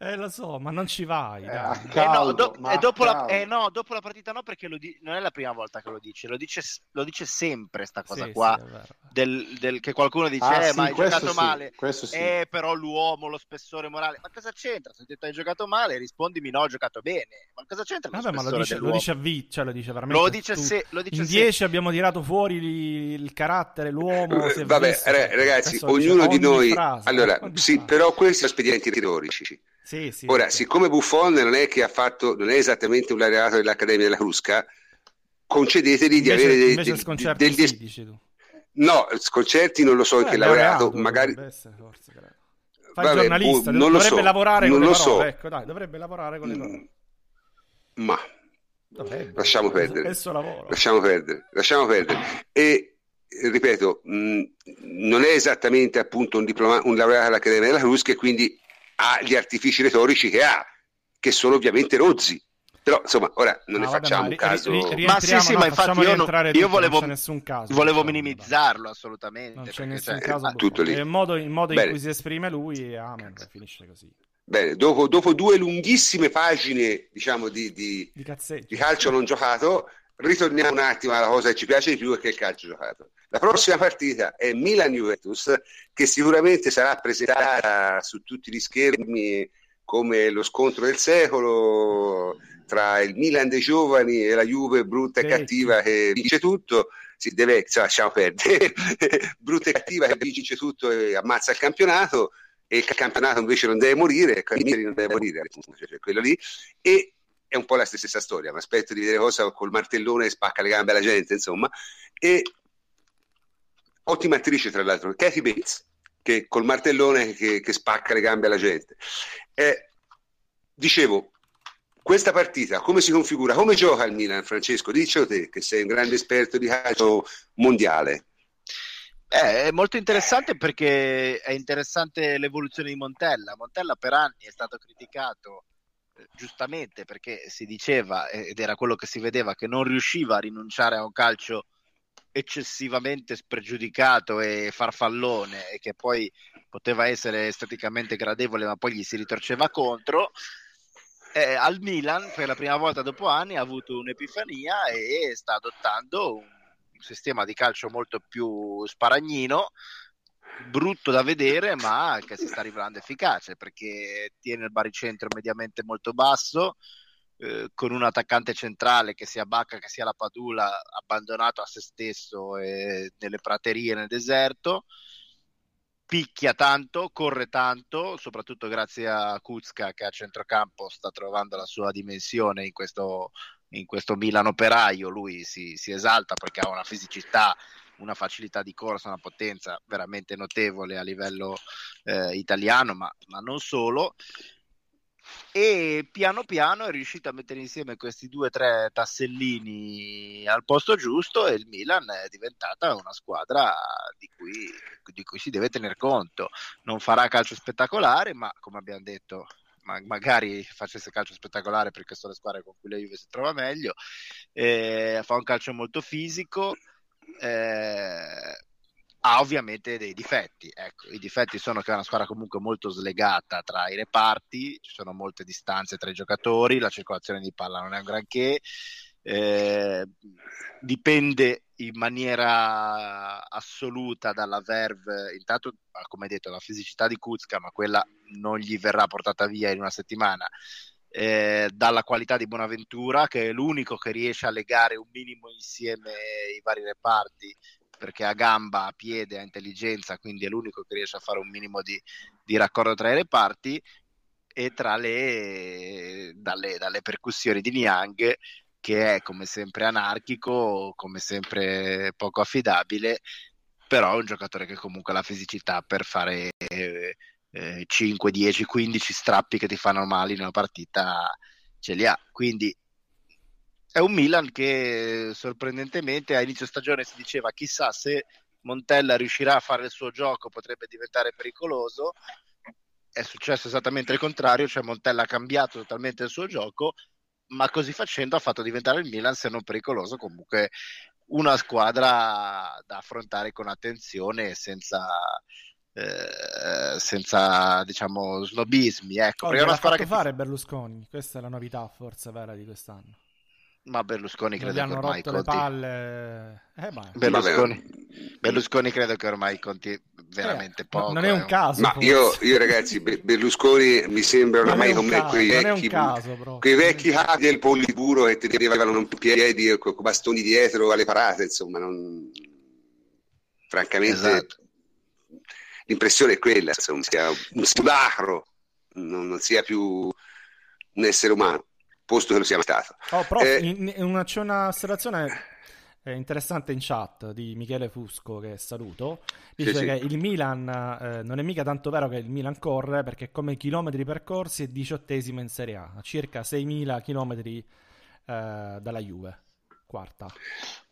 Eh, lo so, ma non ci vai, Eh, dai. a Eh no, caldo, do- e dopo la, caldo. eh no, dopo la partita no, perché lo di- non è la prima volta che lo dice, lo dice, lo dice sempre sta cosa Sì, qua, sì, del, del- che qualcuno dice, Ah, eh, sì, ma hai giocato sì, male, questo sì. eh, però l'uomo, lo spessore morale, ma cosa c'entra? Se detto hai giocato male, rispondimi no, ho giocato bene, ma cosa c'entra Vabbè, ma lo dice, lo dice a vi, cioè lo dice veramente. Lo dice tu. se- lo dice In se- 10 abbiamo tirato fuori li- il carattere, l'uomo. si è Vabbè, visto. ra- ragazzi, lo dice ognuno di noi... frase, allora, sì, frase. però questi sono espedienti retorici. Sì, sì, Ora, ok. siccome Buffon non è che ha fatto, non è esattamente un laureato dell'Accademia della Crusca, concedetegli di Invece, avere dei, dei- sconcerti degli sì, dici tu. No, Sconcerti non lo so Beh, che laureato, laureato magari... essere, forse. Fa Vabbè, giornalista, boh, non lo dovrebbe so, lavorare non con le parole. so. Ecco, dai, dovrebbe lavorare con le parole. Mm, Ma Dovrebbe. lasciamo perdere. Lasciamo perdere, lasciamo perdere. E eh, ripeto, mh, non è esattamente appunto un, diploma- un laureato all'Accademia della Crusca e quindi ha gli artifici retorici che ha, che sono ovviamente rozzi. Però insomma, ora non No, ne vabbè, facciamo ma un ri- caso. ri- Ma sì, sì, no, ma infatti facciamo io, non- rientrare io volevo, non c'è nessun caso. volevo minimizzarlo assolutamente. Non c'è nessun cioè, caso. ah, tutto lì. Il modo, il modo in cui si esprime lui, amen, finisce così. Bene, dopo, dopo due lunghissime pagine, diciamo, di, di- Di di calcio non giocato, ritorniamo un attimo alla cosa che ci piace di più e che è il calcio giocato. La prossima partita è Milan-Juventus, che sicuramente sarà presentata su tutti gli schermi come lo scontro del secolo tra il Milan dei giovani e la Juve brutta e cattiva che vince tutto. Si deve, cioè, lasciamo perdere, brutta e cattiva che vince tutto e ammazza il campionato e il campionato invece non deve morire, non deve morire, appunto, cioè quello lì. E è un po' la stessa storia, mi aspetto di vedere cosa col martellone spacca le gambe alla gente, insomma. E ottima attrice, tra l'altro, Kathy Bates, che col martellone che, che spacca le gambe alla gente. Eh, dicevo, questa partita come si configura? Come gioca il Milan, Francesco? Diccelo te, che sei un grande esperto di calcio mondiale. Eh, è molto interessante perché è interessante l'evoluzione di Montella. Montella per anni è stato criticato giustamente perché si diceva, ed era quello che si vedeva, che non riusciva a rinunciare a un calcio eccessivamente spregiudicato e farfallone e che poi poteva essere esteticamente gradevole ma poi gli si ritorceva contro. Eh, al Milan per la prima volta dopo anni ha avuto un'epifania e sta adottando un sistema di calcio molto più sparagnino brutto da vedere ma che si sta rivelando efficace perché tiene il baricentro mediamente molto basso eh, con un attaccante centrale che sia Bacca che sia la Padula abbandonato a se stesso e nelle praterie nel deserto. Picchia tanto, corre tanto, soprattutto grazie a Kuzka che a centrocampo sta trovando la sua dimensione in questo, in questo Milan operaio, lui si, si, esalta perché ha una fisicità, una facilità di corsa, una potenza veramente notevole a livello eh, italiano, ma, ma non solo e piano piano è riuscito a mettere insieme questi due o tre tassellini al posto giusto e il Milan è diventata una squadra di cui, di cui si deve tener conto. Non farà calcio spettacolare, ma come abbiamo detto, ma magari facesse calcio spettacolare perché sono le squadre con cui la Juve si trova meglio. Eh, fa un calcio molto fisico. Eh, ha ovviamente dei difetti. Ecco, I difetti sono che è una squadra comunque molto slegata tra i reparti, ci sono molte distanze tra i giocatori, la circolazione di palla non è un granché, eh, dipende in maniera assoluta dalla verve, intanto come detto la fisicità di Kuzka, ma quella non gli verrà portata via in una settimana. Eh, dalla qualità di Bonaventura, che è l'unico che riesce a legare un minimo insieme i vari reparti perché ha gamba, ha piede, ha intelligenza, quindi è l'unico che riesce a fare un minimo di, di raccordo tra i reparti e tra le, dalle, dalle percussioni di Niang che è come sempre anarchico, come sempre poco affidabile, però è un giocatore che comunque ha la fisicità per fare eh, 5, 10, 15 strappi che ti fanno male in una partita, ce li ha. Quindi è un Milan che sorprendentemente a inizio stagione si diceva chissà se Montella riuscirà a fare il suo gioco potrebbe diventare pericoloso è successo esattamente il contrario cioè Montella ha cambiato totalmente il suo gioco ma così facendo ha fatto diventare il Milan se non pericoloso comunque una squadra da affrontare con attenzione senza eh, senza diciamo snobismi ecco, oh, perché è una squadra che fare Berlusconi questa è la novità forse vera di quest'anno ma Berlusconi credo che ormai conti... palle... eh, Berlusconi... Berlusconi... credo che ormai conti veramente eh, poco. Non è un eh. caso. Ma io, io, ragazzi, Berlusconi mi sembra ormai come quei vecchi, caso, quei vecchi capi del Politburo che ti tenevano in piedi con bastoni dietro alle parate, insomma, non... francamente esatto. L'impressione è quella, insomma, sia un simulacro, non, non sia più un essere umano posto che lo sia stato. Oh, prof, eh, in, in una, c'è una osservazione eh, interessante in chat di Michele Fusco che saluto. Dice sì, che sì. il Milan eh, non è mica tanto vero che il Milan corre perché come chilometri percorsi è diciottesimo in Serie A, a circa 6.000 chilometri eh, dalla Juve quarta.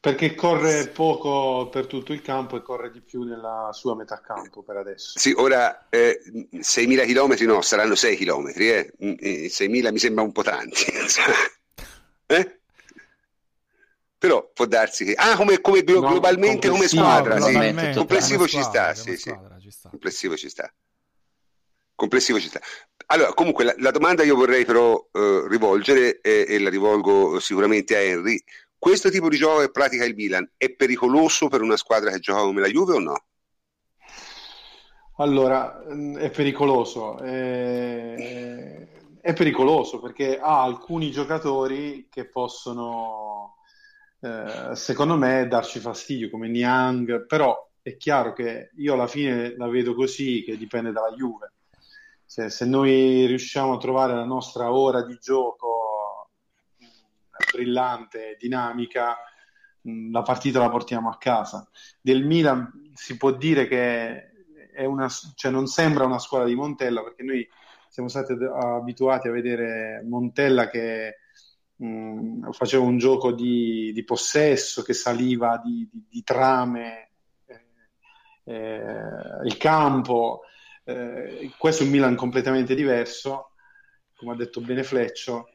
Perché corre poco per tutto il campo e corre di più nella sua metà campo per adesso. Sì, ora eh, 6.000 km no, saranno 6 km, eh. 6.000 mi sembra un po' tanti. eh? Però può darsi che... Ah, come, come glo- no, globalmente come squadra, sì. complessivo ci sta, sì. Ci sta. Complessivo ci sta. Complessivo ci sta. Allora, comunque la, la domanda io vorrei però eh, rivolgere e la rivolgo sicuramente a Henry questo tipo di gioco che pratica il Milan è pericoloso per una squadra che gioca come la Juve o no? Allora, mm, è pericoloso. È, è pericoloso perché ha alcuni giocatori che possono, eh, secondo me, darci fastidio, come Niang, però è chiaro che io alla fine la vedo così, che dipende dalla Juve. Se, se noi riusciamo a trovare la nostra ora di gioco brillante, dinamica, la partita la portiamo a casa. Del Milan si può dire che è una, cioè non sembra una squadra di Montella perché noi siamo stati abituati a vedere Montella che mh, mm, faceva un gioco di, di, possesso, che saliva di, di, di trame eh, eh, il campo. Eh, questo è un Milan completamente diverso, come ha detto bene Fleccio,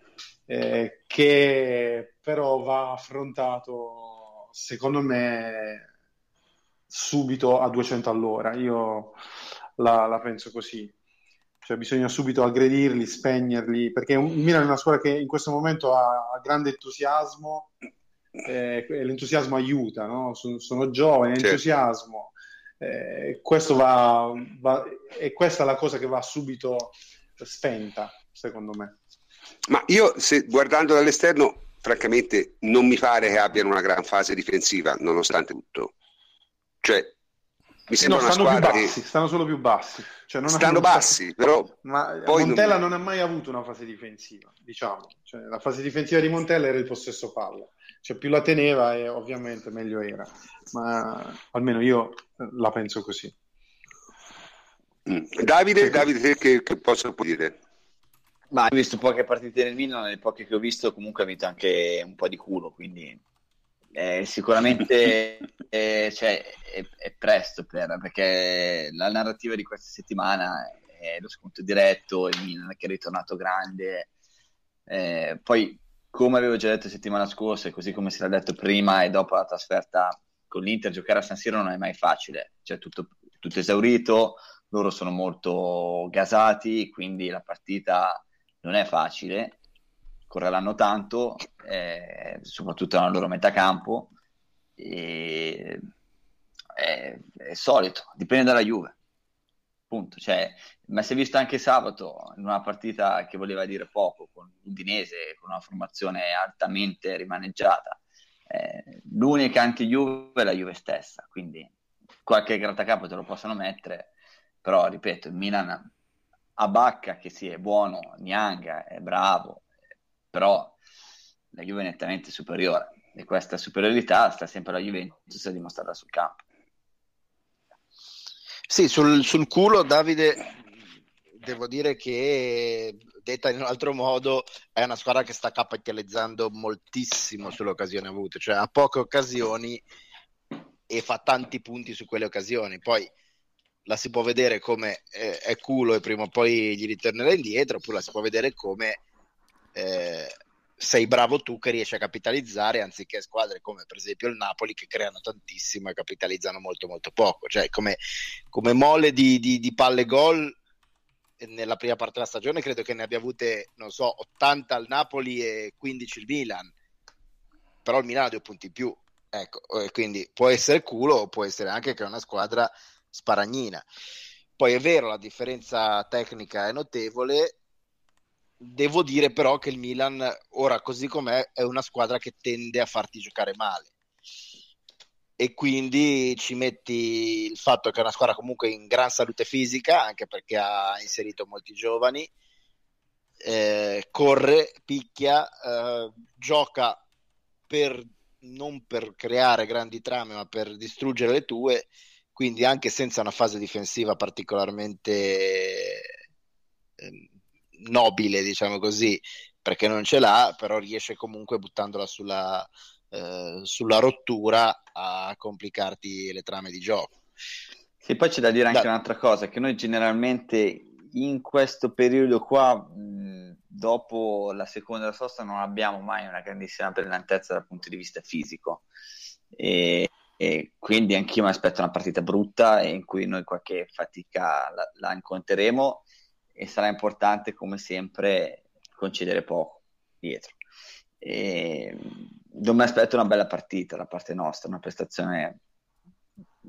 eh, che però va affrontato, secondo me, subito a 200 all'ora. Io la, la penso così. Cioè bisogna subito aggredirli, spegnerli, perché il Milan è una squadra che in questo momento ha, ha grande entusiasmo eh, l'entusiasmo aiuta, no? sono, sono giovani, certo. entusiasmo. Eh, questo va, va, e questa è la cosa che va subito spenta, secondo me. Ma io, se, guardando dall'esterno, francamente, non mi pare che abbiano una gran fase difensiva, nonostante tutto. Cioè, mi sembra no, una squadra bassi, che... stanno solo più bassi. Cioè, stanno bassi, però... Ma Montella non... non... ha mai avuto una fase difensiva, diciamo. Cioè, la fase difensiva di Montella era il possesso palla. Cioè, più la teneva e ovviamente meglio era. Ma almeno io la penso così. Mm. Davide, Davide che, che posso dire? Ma ho visto poche partite nel Milan, le poche che ho visto comunque ha vinto anche un po' di culo, quindi eh, sicuramente eh, cioè, è, è, presto per, perché la narrativa di questa settimana è lo sconto diretto, il Milan che è ritornato grande. Eh, poi, come avevo già detto settimana scorsa, e così come si era detto prima e dopo la trasferta con l'Inter, giocare a San Siro non è mai facile, cioè tutto, tutto esaurito, loro sono molto gasati, quindi la partita non è facile correranno tanto, eh, soprattutto nella loro metà campo. E, è, è, solito, dipende dalla Juve. Punto. Cioè, ma si è visto anche sabato in una partita che voleva dire poco con l'Udinese, con una formazione altamente rimaneggiata. Eh, l'unica anti-Juve è la Juve stessa, quindi qualche grattacapo te lo possono mettere, però ripeto, il Milan a Bacca che sì, è buono, Nianga è bravo, però la Juve è nettamente superiore e questa superiorità sta sempre alla Juventus a dimostrarla sul campo. Sì, sul, sul culo Davide devo dire che detta in un altro modo è una squadra che sta capitalizzando moltissimo sulle occasioni avute, cioè ha poche occasioni e fa tanti punti su quelle occasioni. Poi la si può vedere come eh, è culo e prima o poi gli ritornerà indietro, oppure la si può vedere come eh, sei bravo tu che riesci a capitalizzare anziché squadre come per esempio il Napoli che creano tantissimo e capitalizzano molto molto poco. Cioè come, come mole di, di, di, palle gol nella prima parte della stagione credo che ne abbia avute non so 80 al Napoli e 15 il Milan. Però il Milan ha due punti in più ecco quindi può essere culo o può essere anche che è una squadra sparagnina. Poi è vero la differenza tecnica è notevole. Devo dire però che il Milan, ora così com'è, è una squadra che tende a farti giocare male. E quindi ci metti il fatto che è una squadra comunque in gran salute fisica, anche perché ha inserito molti giovani, eh, corre, picchia, eh, gioca per, non per creare grandi trame, ma per distruggere le tue, quindi anche senza una fase difensiva particolarmente eh, nobile, diciamo così, perché non ce l'ha, però riesce comunque buttandola sulla, eh, sulla rottura a complicarti le trame di gioco. Sì, poi c'è da dire anche da... un'altra cosa, che noi generalmente in questo periodo qua, mh, dopo la seconda sosta, non abbiamo mai una grandissima brillantezza dal punto di vista fisico. E, e quindi anch'io mi aspetto una partita brutta in cui noi qualche fatica la, la incontreremo e sarà importante come sempre concedere poco dietro. E non mi aspetto una bella partita da parte nostra, una prestazione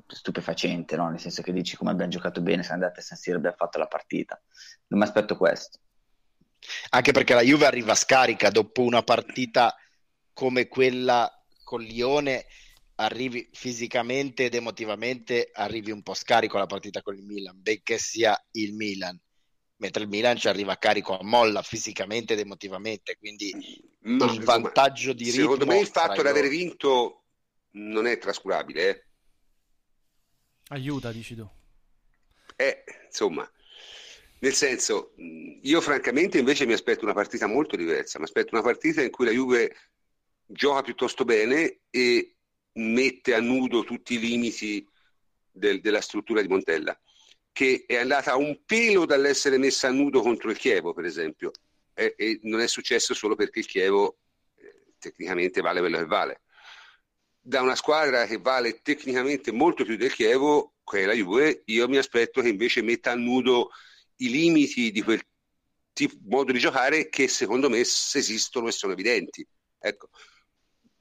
stupefacente, no? nel senso che dici come abbiamo giocato bene, siamo andati a San Siro abbiamo fatto la partita. Non mi aspetto questo. Anche perché la Juve arriva scarica dopo una partita come quella con Lione, arrivi fisicamente ed emotivamente, arrivi un po' scarico alla partita con il Milan, benché sia il Milan mentre il Milan ci arriva carico a molla fisicamente ed emotivamente, quindi Ma, il vantaggio di ritmo... Secondo me il fatto di aver vinto non è trascurabile. Eh? Aiuta, dici tu. Eh, insomma, Nel senso, io francamente invece mi aspetto una partita molto diversa, mi aspetto una partita in cui la Juve gioca piuttosto bene e mette a nudo tutti i limiti del, della struttura di Montella, che è andata un pelo dall'essere messa a nudo contro il Chievo, per esempio, e, e non è successo solo perché il Chievo eh, tecnicamente vale quello che vale. Da una squadra che vale tecnicamente molto più del Chievo, che è la Juve, io mi aspetto che invece metta a nudo i limiti di quel tipo, modo di giocare che secondo me esistono e sono evidenti. Ecco,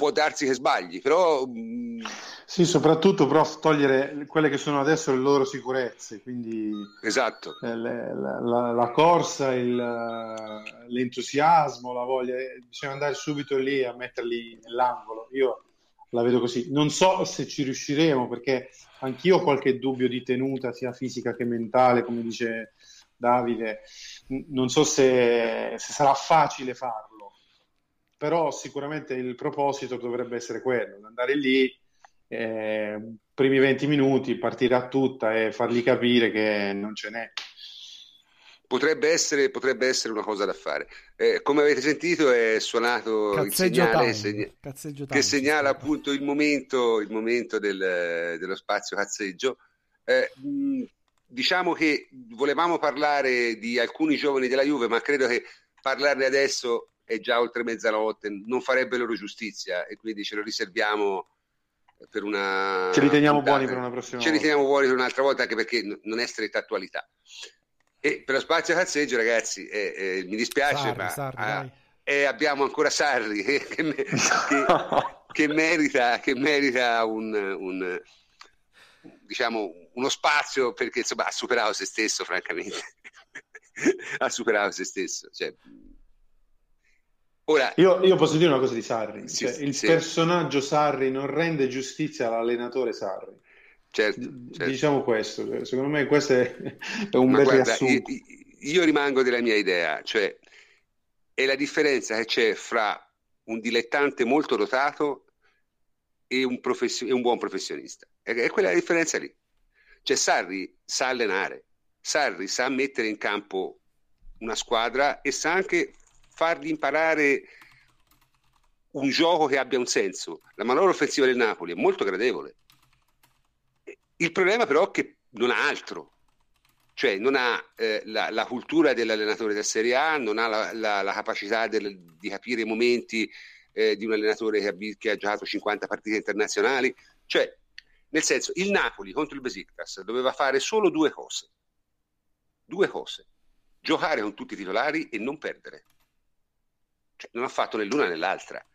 può darsi che sbagli, però... Mm, sì, soprattutto prof, togliere quelle che sono adesso le loro sicurezze, quindi esatto. Eh, le, la, la, la, corsa, il, l'entusiasmo, la voglia, eh, bisogna andare subito lì a metterli nell'angolo. Io la vedo così. Non so se ci riusciremo perché anch'io ho qualche dubbio di tenuta sia fisica che mentale, come dice Davide. Non so se, se sarà facile farlo, però sicuramente il proposito dovrebbe essere quello, andare lì, eh, primi 20 minuti, partire a tutta e fargli capire che non ce n'è. Potrebbe essere, potrebbe essere una cosa da fare. Eh, come avete sentito è suonato Cazzeggio il segnale segna- che segnala appunto il momento, il momento del, dello spazio cazzeggio. Eh, diciamo che volevamo parlare di alcuni giovani della Juve, ma credo che parlarne adesso è già oltre mezzanotte, non farebbe loro giustizia e quindi ce lo riserviamo per una... Ce li teniamo puntata. buoni per una prossima Ce li teniamo buoni per un'altra volta anche perché non è stretta attualità. E per lo spazio cazzeggio ragazzi, eh, eh, mi dispiace Sarri, ma Sarri, ah, eh, abbiamo ancora Sarri che, che, che, che merita, merita un, un diciamo, uno spazio perché insomma ha superato se stesso, francamente. ha superato se stesso. Cioè, ora... io, io, posso dire una cosa di Sarri: sì, cioè, il sì. personaggio Sarri non rende giustizia all'allenatore Sarri. Certo, certo. Diciamo questo, secondo me questo è, è un Ma bel guarda, riassunto. Io, io rimango della mia idea, cioè è la differenza che c'è fra un dilettante molto dotato e un, profession- e un buon professionista. È, è quella la differenza lì. Cioè Sarri sa allenare, Sarri sa mettere in campo una squadra e sa anche fargli imparare un gioco che abbia un senso. La manovra offensiva del Napoli è molto gradevole. Il problema però è che non ha altro, cioè non ha eh, la, la, cultura dell'allenatore della Serie A, non ha la, la, la capacità del, di capire i momenti eh, di un allenatore che ha, che ha, giocato 50 partite internazionali. Cioè, nel senso, il Napoli contro il Besiktas doveva fare solo due cose. Due cose. Giocare con tutti i titolari e non perdere. Cioè, non ha fatto né l'una né l'altra.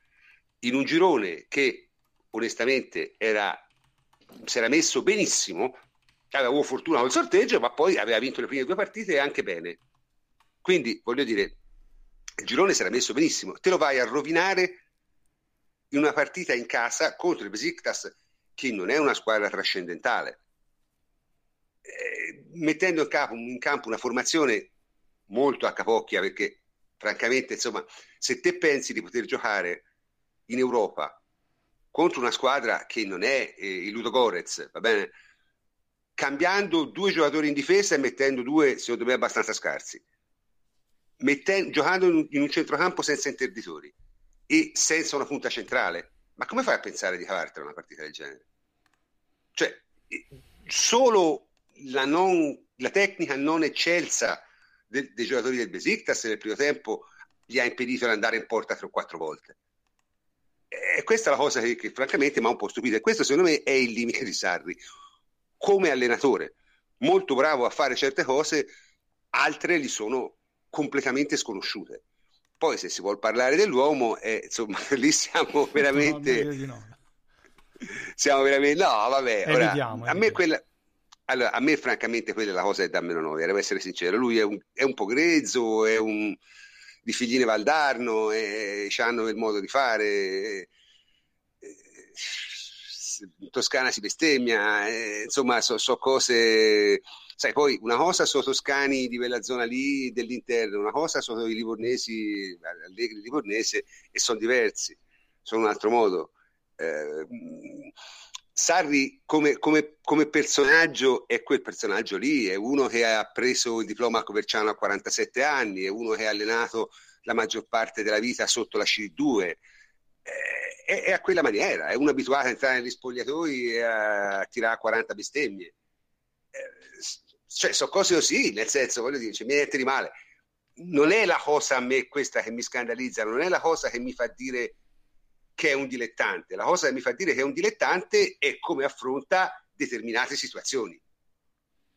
In un girone che onestamente era, si era messo benissimo, aveva fortuna col sorteggio, ma poi aveva vinto le prime due partite e anche bene. Quindi, voglio dire, il girone si era messo benissimo. Te lo vai a rovinare in una partita in casa contro il Besiktas che non è una squadra trascendentale, eh, mettendo in campo, in campo, una formazione molto a capocchia, perché francamente, insomma, se te pensi di poter giocare in Europa contro una squadra che non è eh, il Ludo Gorez, va bene? Cambiando due giocatori in difesa e mettendo due, secondo me, abbastanza scarsi, Metten- giocando in, in un centrocampo senza interditori e senza una punta centrale, ma come fai a pensare di cavartela una partita del genere? Cioè, solo la, non, la tecnica non eccelsa de, dei giocatori del Besiktas nel primo tempo gli ha impedito di andare in porta tre o quattro volte. E questa è la cosa che, che francamente mi ha un po' stupito. E questo secondo me è il limite di Sarri. Come allenatore, molto bravo a fare certe cose, altre gli sono completamente sconosciute. Poi se si vuole parlare dell'uomo, eh, insomma, lì siamo veramente... No, siamo veramente... No, vabbè, ora, vediamo, a me quella... Allora, a me francamente quella è la cosa che dà meno noia, devo essere sincero. Lui è un, è un po' grezzo, è un di Figline Valdarno, e, hanno il modo di fare. E, in Toscana si bestemmia, e, insomma, sono so cose Sai, poi una cosa sono toscani di quella zona lì dell'interno, una cosa sono i livornesi, allegri livornese, e sono diversi, sono un altro modo. Eh, Sarri come, come, come, personaggio è quel personaggio lì, è uno che ha preso il diploma Coverciano a 47 anni, è uno che ha allenato la maggior parte della vita sotto la C2, eh, è, è, a quella maniera, è uno abituato a entrare negli spogliatoi e a tirare 40 bestemmie. Eh, cioè, sono cose così, nel senso, voglio dire, c'è niente di male. Non è la cosa a me questa che mi scandalizza, non è la cosa che mi fa dire che è un dilettante. La cosa che mi fa dire che è un dilettante è come affronta determinate situazioni,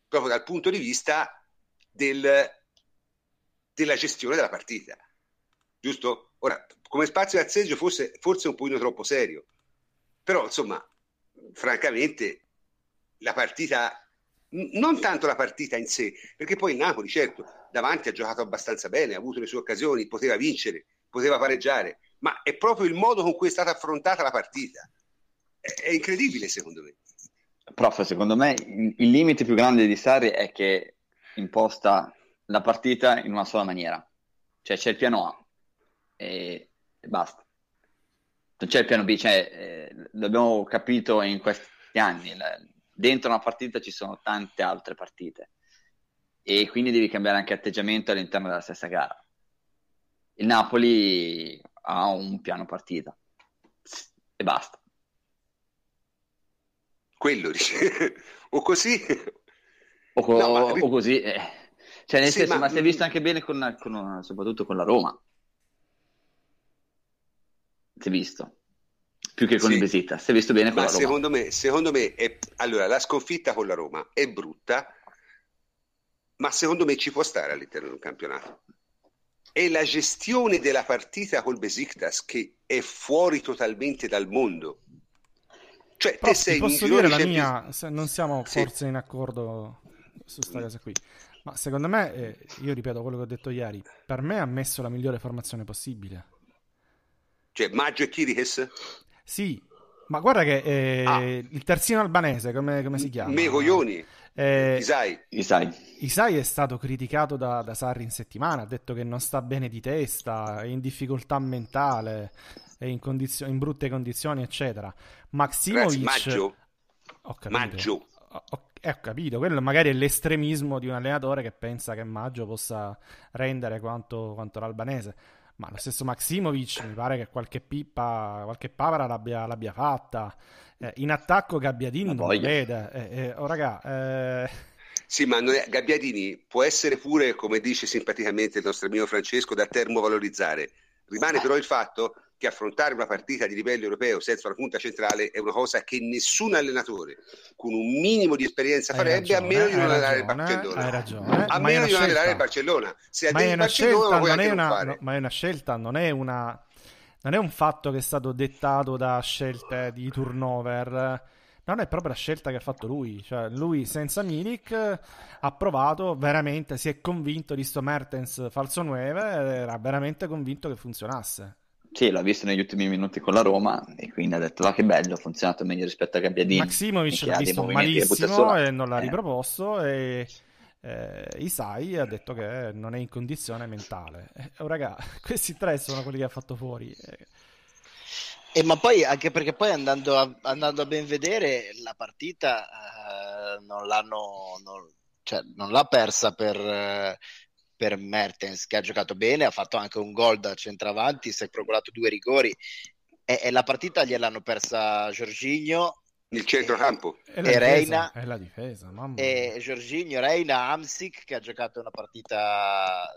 proprio dal punto di vista del, della gestione della partita. Giusto? Ora, come spazio di azzeggio forse, forse un pochino troppo serio, però insomma, francamente, la partita non tanto la partita in sé, perché poi il Napoli, certo, davanti ha giocato abbastanza bene, ha avuto le sue occasioni, poteva vincere, poteva pareggiare, ma è proprio il modo con cui è stata affrontata la partita. È, è incredibile, secondo me. Prof, secondo me il limite più grande di Sarri è che imposta la partita in una sola maniera. Cioè c'è il piano A e, basta. Non c'è il piano B, cioè, eh, l'abbiamo capito in questi anni. La, dentro una partita ci sono tante altre partite e quindi devi cambiare anche atteggiamento all'interno della stessa gara. Il Napoli ha un piano partita e basta. Quello dice, o così o, co- no, ma... o così, eh. cioè nel sì, senso, ma... ma si è visto anche bene con, con, soprattutto con la Roma. Si è visto più che con sì. il Besita, si è visto bene con ma la Roma. Secondo me, secondo me è... allora, la sconfitta con la Roma è brutta, ma secondo me ci può stare all'interno del campionato è la gestione della partita col Besiktas che è fuori totalmente dal mondo. Cioè, Però te sei posso dire la mia, non siamo forse sì. in accordo su questa cosa qui, ma secondo me, eh, io ripeto quello che ho detto ieri, per me ha messo la migliore formazione possibile. Cioè, Maggio e Kirikes? Sì, ma guarda che eh, ah. il terzino albanese, come, come si chiama? Me coglioni. Eh, Isai. Isai. Isai è stato criticato da, da, Sarri in settimana, ha detto che non sta bene di testa, è in difficoltà mentale, è in, condizio- in brutte condizioni, eccetera. Maximovic... Maggio. Ho capito. Maggio. Ho, ho, eh, ho capito, quello magari è l'estremismo di un allenatore che pensa che Maggio possa rendere quanto, quanto l'albanese. Ma lo stesso Maximovic mi pare che qualche pippa, qualche papera l'abbia, l'abbia fatta. Eh, in attacco Gabbiadini non vede. Eh, eh, oh, raga, eh... Sì, ma è... Gabbiadini può essere pure, come dice simpaticamente il nostro amico Francesco, da termovalorizzare. Rimane però il fatto che affrontare una partita di livello europeo senza una punta centrale è una cosa che nessun allenatore con un minimo di esperienza farebbe ragione, a meno di non allenare il Barcellona. Hai ragione. A meno di non allenare il Barcellona. Se ma, è una scelta, non è una, no, ma è una scelta, non è una non è un fatto che è stato dettato da scelte di turnover, non è proprio la scelta che ha fatto lui. Cioè, lui senza Milik ha provato veramente, si è convinto di sto Mertens falso 9 era veramente convinto che funzionasse. Sì, l'ha visto negli ultimi minuti con la Roma e quindi ha detto: Va, che bello, ha funzionato meglio rispetto a Gabbiadini. Maximovic l'ha visto malissimo e non l'ha eh. riproposto. E eh, Isai ha detto che non è in condizione mentale. Eh, oh, raga, questi tre sono quelli che ha fatto fuori. Eh. E ma poi anche perché poi andando a, andando a ben vedere la partita eh, non l'hanno non, cioè, non l'ha persa per, per Mertens che ha giocato bene, ha fatto anche un gol da centravanti, si è procurato due rigori e, e la partita gliel'hanno persa Giorginio il centrocampo. E, e Reina è la difesa mamma e Giorginio, Reina, Amsic che ha giocato una partita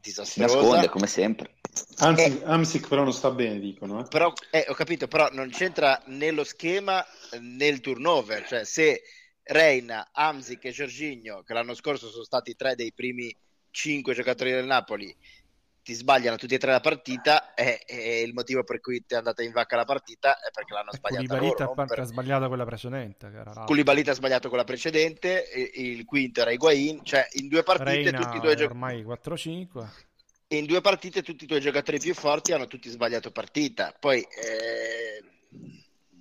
disastrosa. Nasconde come sempre. Anzi, eh, Amsic però non sta bene dicono eh. però eh, ho capito però non c'entra nello schema né il turnover cioè se Reina, Amsic e Giorginio che l'anno scorso sono stati tre dei primi cinque giocatori del Napoli ti sbagliano tutti e tre la partita e, e, il motivo per cui ti è andata in vacca la partita è perché l'hanno sbagliata loro. ha per... sbagliato quella precedente. Koulibaly ha sbagliato quella precedente, il quinto era Higuain, cioè in due partite Reina tutti i giocatori... ormai 4-5. In due partite tutti i tuoi giocatori più forti hanno tutti sbagliato partita. Poi eh,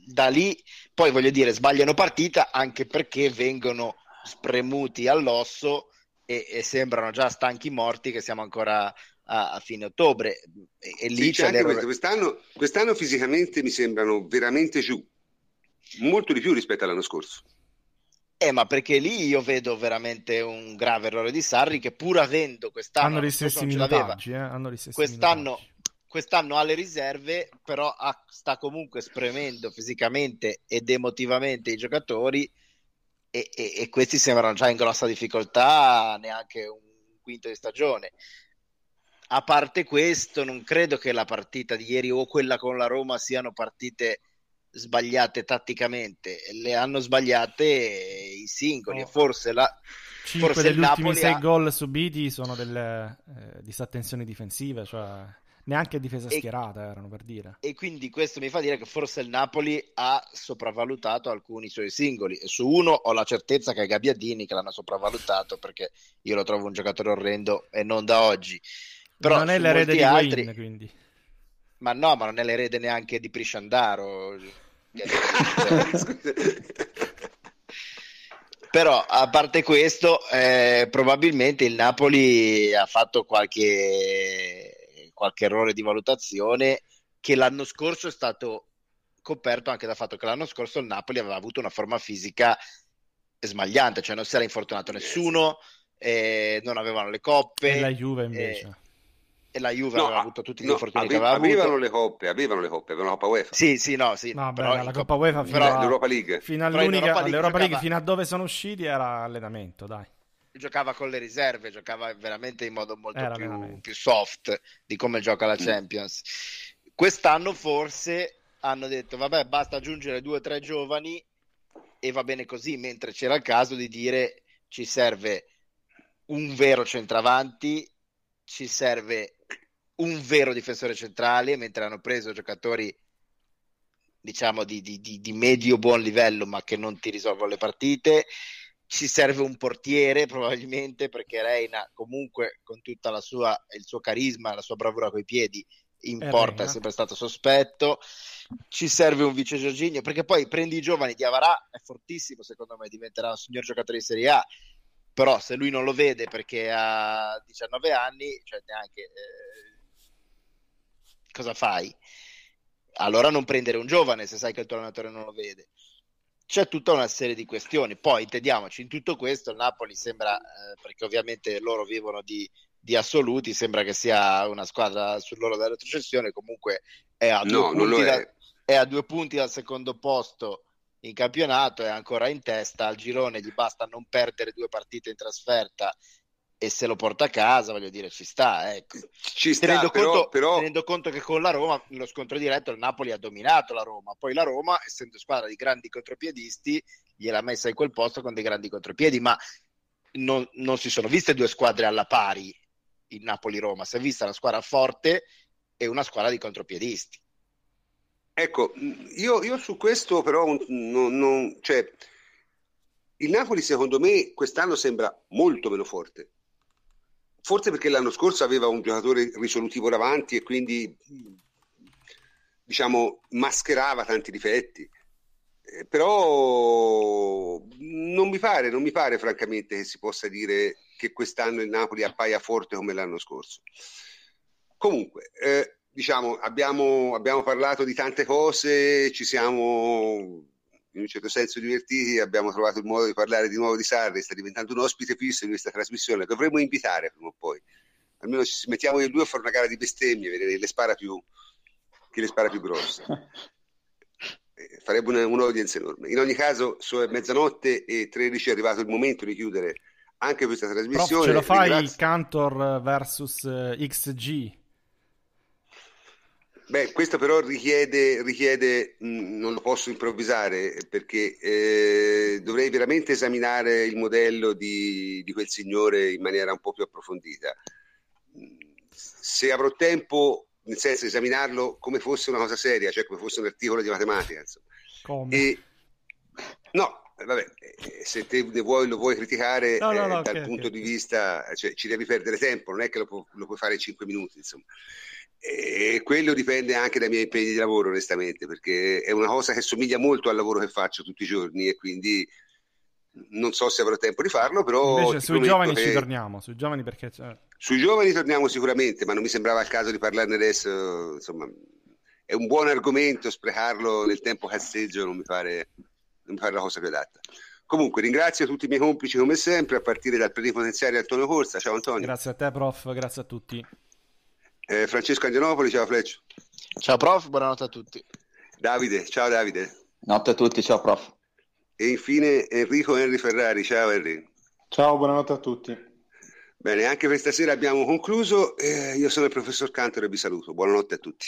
da lì, poi voglio dire, sbagliano partita anche perché vengono spremuti all'osso e, e sembrano già stanchi morti che siamo ancora a, a fine ottobre. E, e lì sì, c'è c'è quest'anno, quest'anno fisicamente mi sembrano veramente giù. molto di più rispetto all'anno scorso. Eh, ma perché lì io vedo veramente un grave errore di Sarri che pur avendo quest'anno... Hanno gli stessi minutaggi, eh? Hanno gli stessi quest'anno, minutaggi. quest'anno ha le riserve, però ha- sta comunque spremendo fisicamente ed emotivamente i giocatori e, e- e questi sembrano già in grossa difficoltà neanche un quinto di stagione. A parte questo, non credo che la partita di ieri o quella con la Roma siano partite sbagliate tatticamente, le hanno sbagliate i singoli. E forse la, 5 forse il degli ultimi 6 ha- gol subiti sono delle eh, disattenzioni difensive, cioè neanche difesa E- schierata erano per dire. e quindi questo mi fa dire che forse il Napoli ha sopravvalutato alcuni suoi singoli. E su uno ho la certezza che è Gabbiadini che l'hanno sopravvalutato perché io lo trovo un giocatore orrendo e non da oggi però non è l'erede di altri Wayne, quindi. ma no ma non è l'erede neanche di Prisciandaro però a parte questo eh, probabilmente il Napoli ha fatto qualche, qualche errore di valutazione che l'anno scorso è stato coperto anche dal fatto che l'anno scorso il Napoli aveva avuto una forma fisica smagliante, cioè non si era infortunato nessuno, eh, non avevano le coppe E la Juve eh, invece. E la Juve No, aveva avuto tutti gli no, infortuni che ave- avevano le coppe, avevano le coppe, avevano la Coppa UEFA, Sì, sì, no, sì, No, però beh, la Coppa- UEFA fino, però a- l'Europa League. fino all'unica, League all'Europa League fino a dove sono usciti era allenamento, dai. giocava con le riserve, giocava veramente in modo molto più, più soft di come gioca la Champions. Quest'anno forse hanno detto vabbè basta aggiungere due o tre giovani e va bene così, mentre c'era il caso di dire ci serve un vero centravanti, ci serve un vero difensore centrale, mentre hanno preso giocatori diciamo di, di- di- di medio buon livello ma che non ti risolvono le partite. Ci serve un portiere probabilmente perché Reina comunque con tutta la sua il suo carisma la sua bravura coi piedi in È porta è Reina. sempre stato sospetto. Ci serve un vice Giorginio perché poi prendi i giovani di Avarà è fortissimo secondo me diventerà un signor giocatore di Serie A. Però se lui non lo vede perché ha 19 anni cioè neanche eh, cosa fai? allora non prendere un giovane se sai che il tuo allenatore non lo vede c'è tutta una serie di questioni. Poi intendiamoci, in tutto questo il Napoli sembra, eh, perché ovviamente loro vivono di, di assoluti, sembra che sia una squadra sull'oro della retrocessione, comunque è a, No, è. da- è a due punti dal secondo posto in campionato, è ancora in testa al girone, gli basta non perdere due partite in trasferta e se lo porta a casa, voglio dire, ci sta. Ecco. Ci sta, Tenendo, però, conto, però tenendo conto che con la Roma, nello scontro diretto, il Napoli ha dominato la Roma. Poi la Roma, essendo squadra di grandi contropiedisti, gliel'ha messa in quel posto con dei grandi contropiedi, ma non, non si sono viste due squadre alla pari il Napoli-Roma, si è vista una squadra forte e una squadra di contropiedisti. Ecco, io, io su questo però non, non- cioè, il Napoli secondo me quest'anno sembra molto meno forte. Forse perché l'anno scorso aveva un giocatore risolutivo davanti e quindi diciamo mascherava tanti difetti. Eh, però non mi pare, non mi pare francamente che si possa dire che quest'anno il Napoli appaia forte come l'anno scorso. Comunque, eh, diciamo, abbiamo, abbiamo parlato di tante cose, ci siamo in un certo senso divertiti, abbiamo trovato il modo di parlare di nuovo di Sarri, sta diventando un ospite fisso in questa trasmissione, dovremmo invitare prima o poi, almeno ci mettiamo io e lui a fare una gara di bestemmie, vedere chi le spara più, chi le spara più grosse. Eh, Farebbe una- un'audience enorme. In ogni caso, sono mezzanotte e 13 è arrivato il momento di chiudere anche questa Prof, trasmissione. ce lo fai Ringrazio- Cantor versus eh, XG? Beh, questo però richiede, richiede mh, non lo posso improvvisare perché eh, dovrei veramente esaminare il modello di, di quel signore in maniera un po' più approfondita. Se avrò tempo, nel senso esaminarlo come fosse una cosa seria, cioè come fosse un articolo di matematica, insomma. Come? E, no, vabbè, eh, se te ne vuoi, lo vuoi criticare No, no, eh, no, dal ok, punto ok. di vista, cioè ci devi perdere tempo, non è che lo, pu- lo puoi fare in 5 minuti, insomma. E quello dipende anche dai miei impegni di lavoro, onestamente, perché è una cosa che somiglia molto al lavoro che faccio tutti i giorni e quindi non so se avrò tempo di farlo, però Invece sui giovani che- ci torniamo, sui giovani perché cioè, sui giovani torniamo sicuramente, ma non mi sembrava il caso di parlarne adesso, insomma, è un buon argomento, sprecarlo nel tempo cazzeggio non mi pare, non mi pare la cosa più adatta. Comunque ringrazio tutti i miei complici come sempre, a partire dal plenipotenziario Antonio Corsa. Ciao Antonio. Grazie a te, prof, grazie a tutti. Eh, Francesco Angianopoli, ciao Fleccio. Ciao prof, buonanotte a tutti. Davide, ciao Davide. Notte a tutti, ciao prof. E infine Enrico Henry Ferrari, ciao Henry. Ciao, buonanotte a tutti. Bene, anche per stasera abbiamo concluso. Eh, io sono il professor Cantero e vi saluto. Buonanotte a tutti.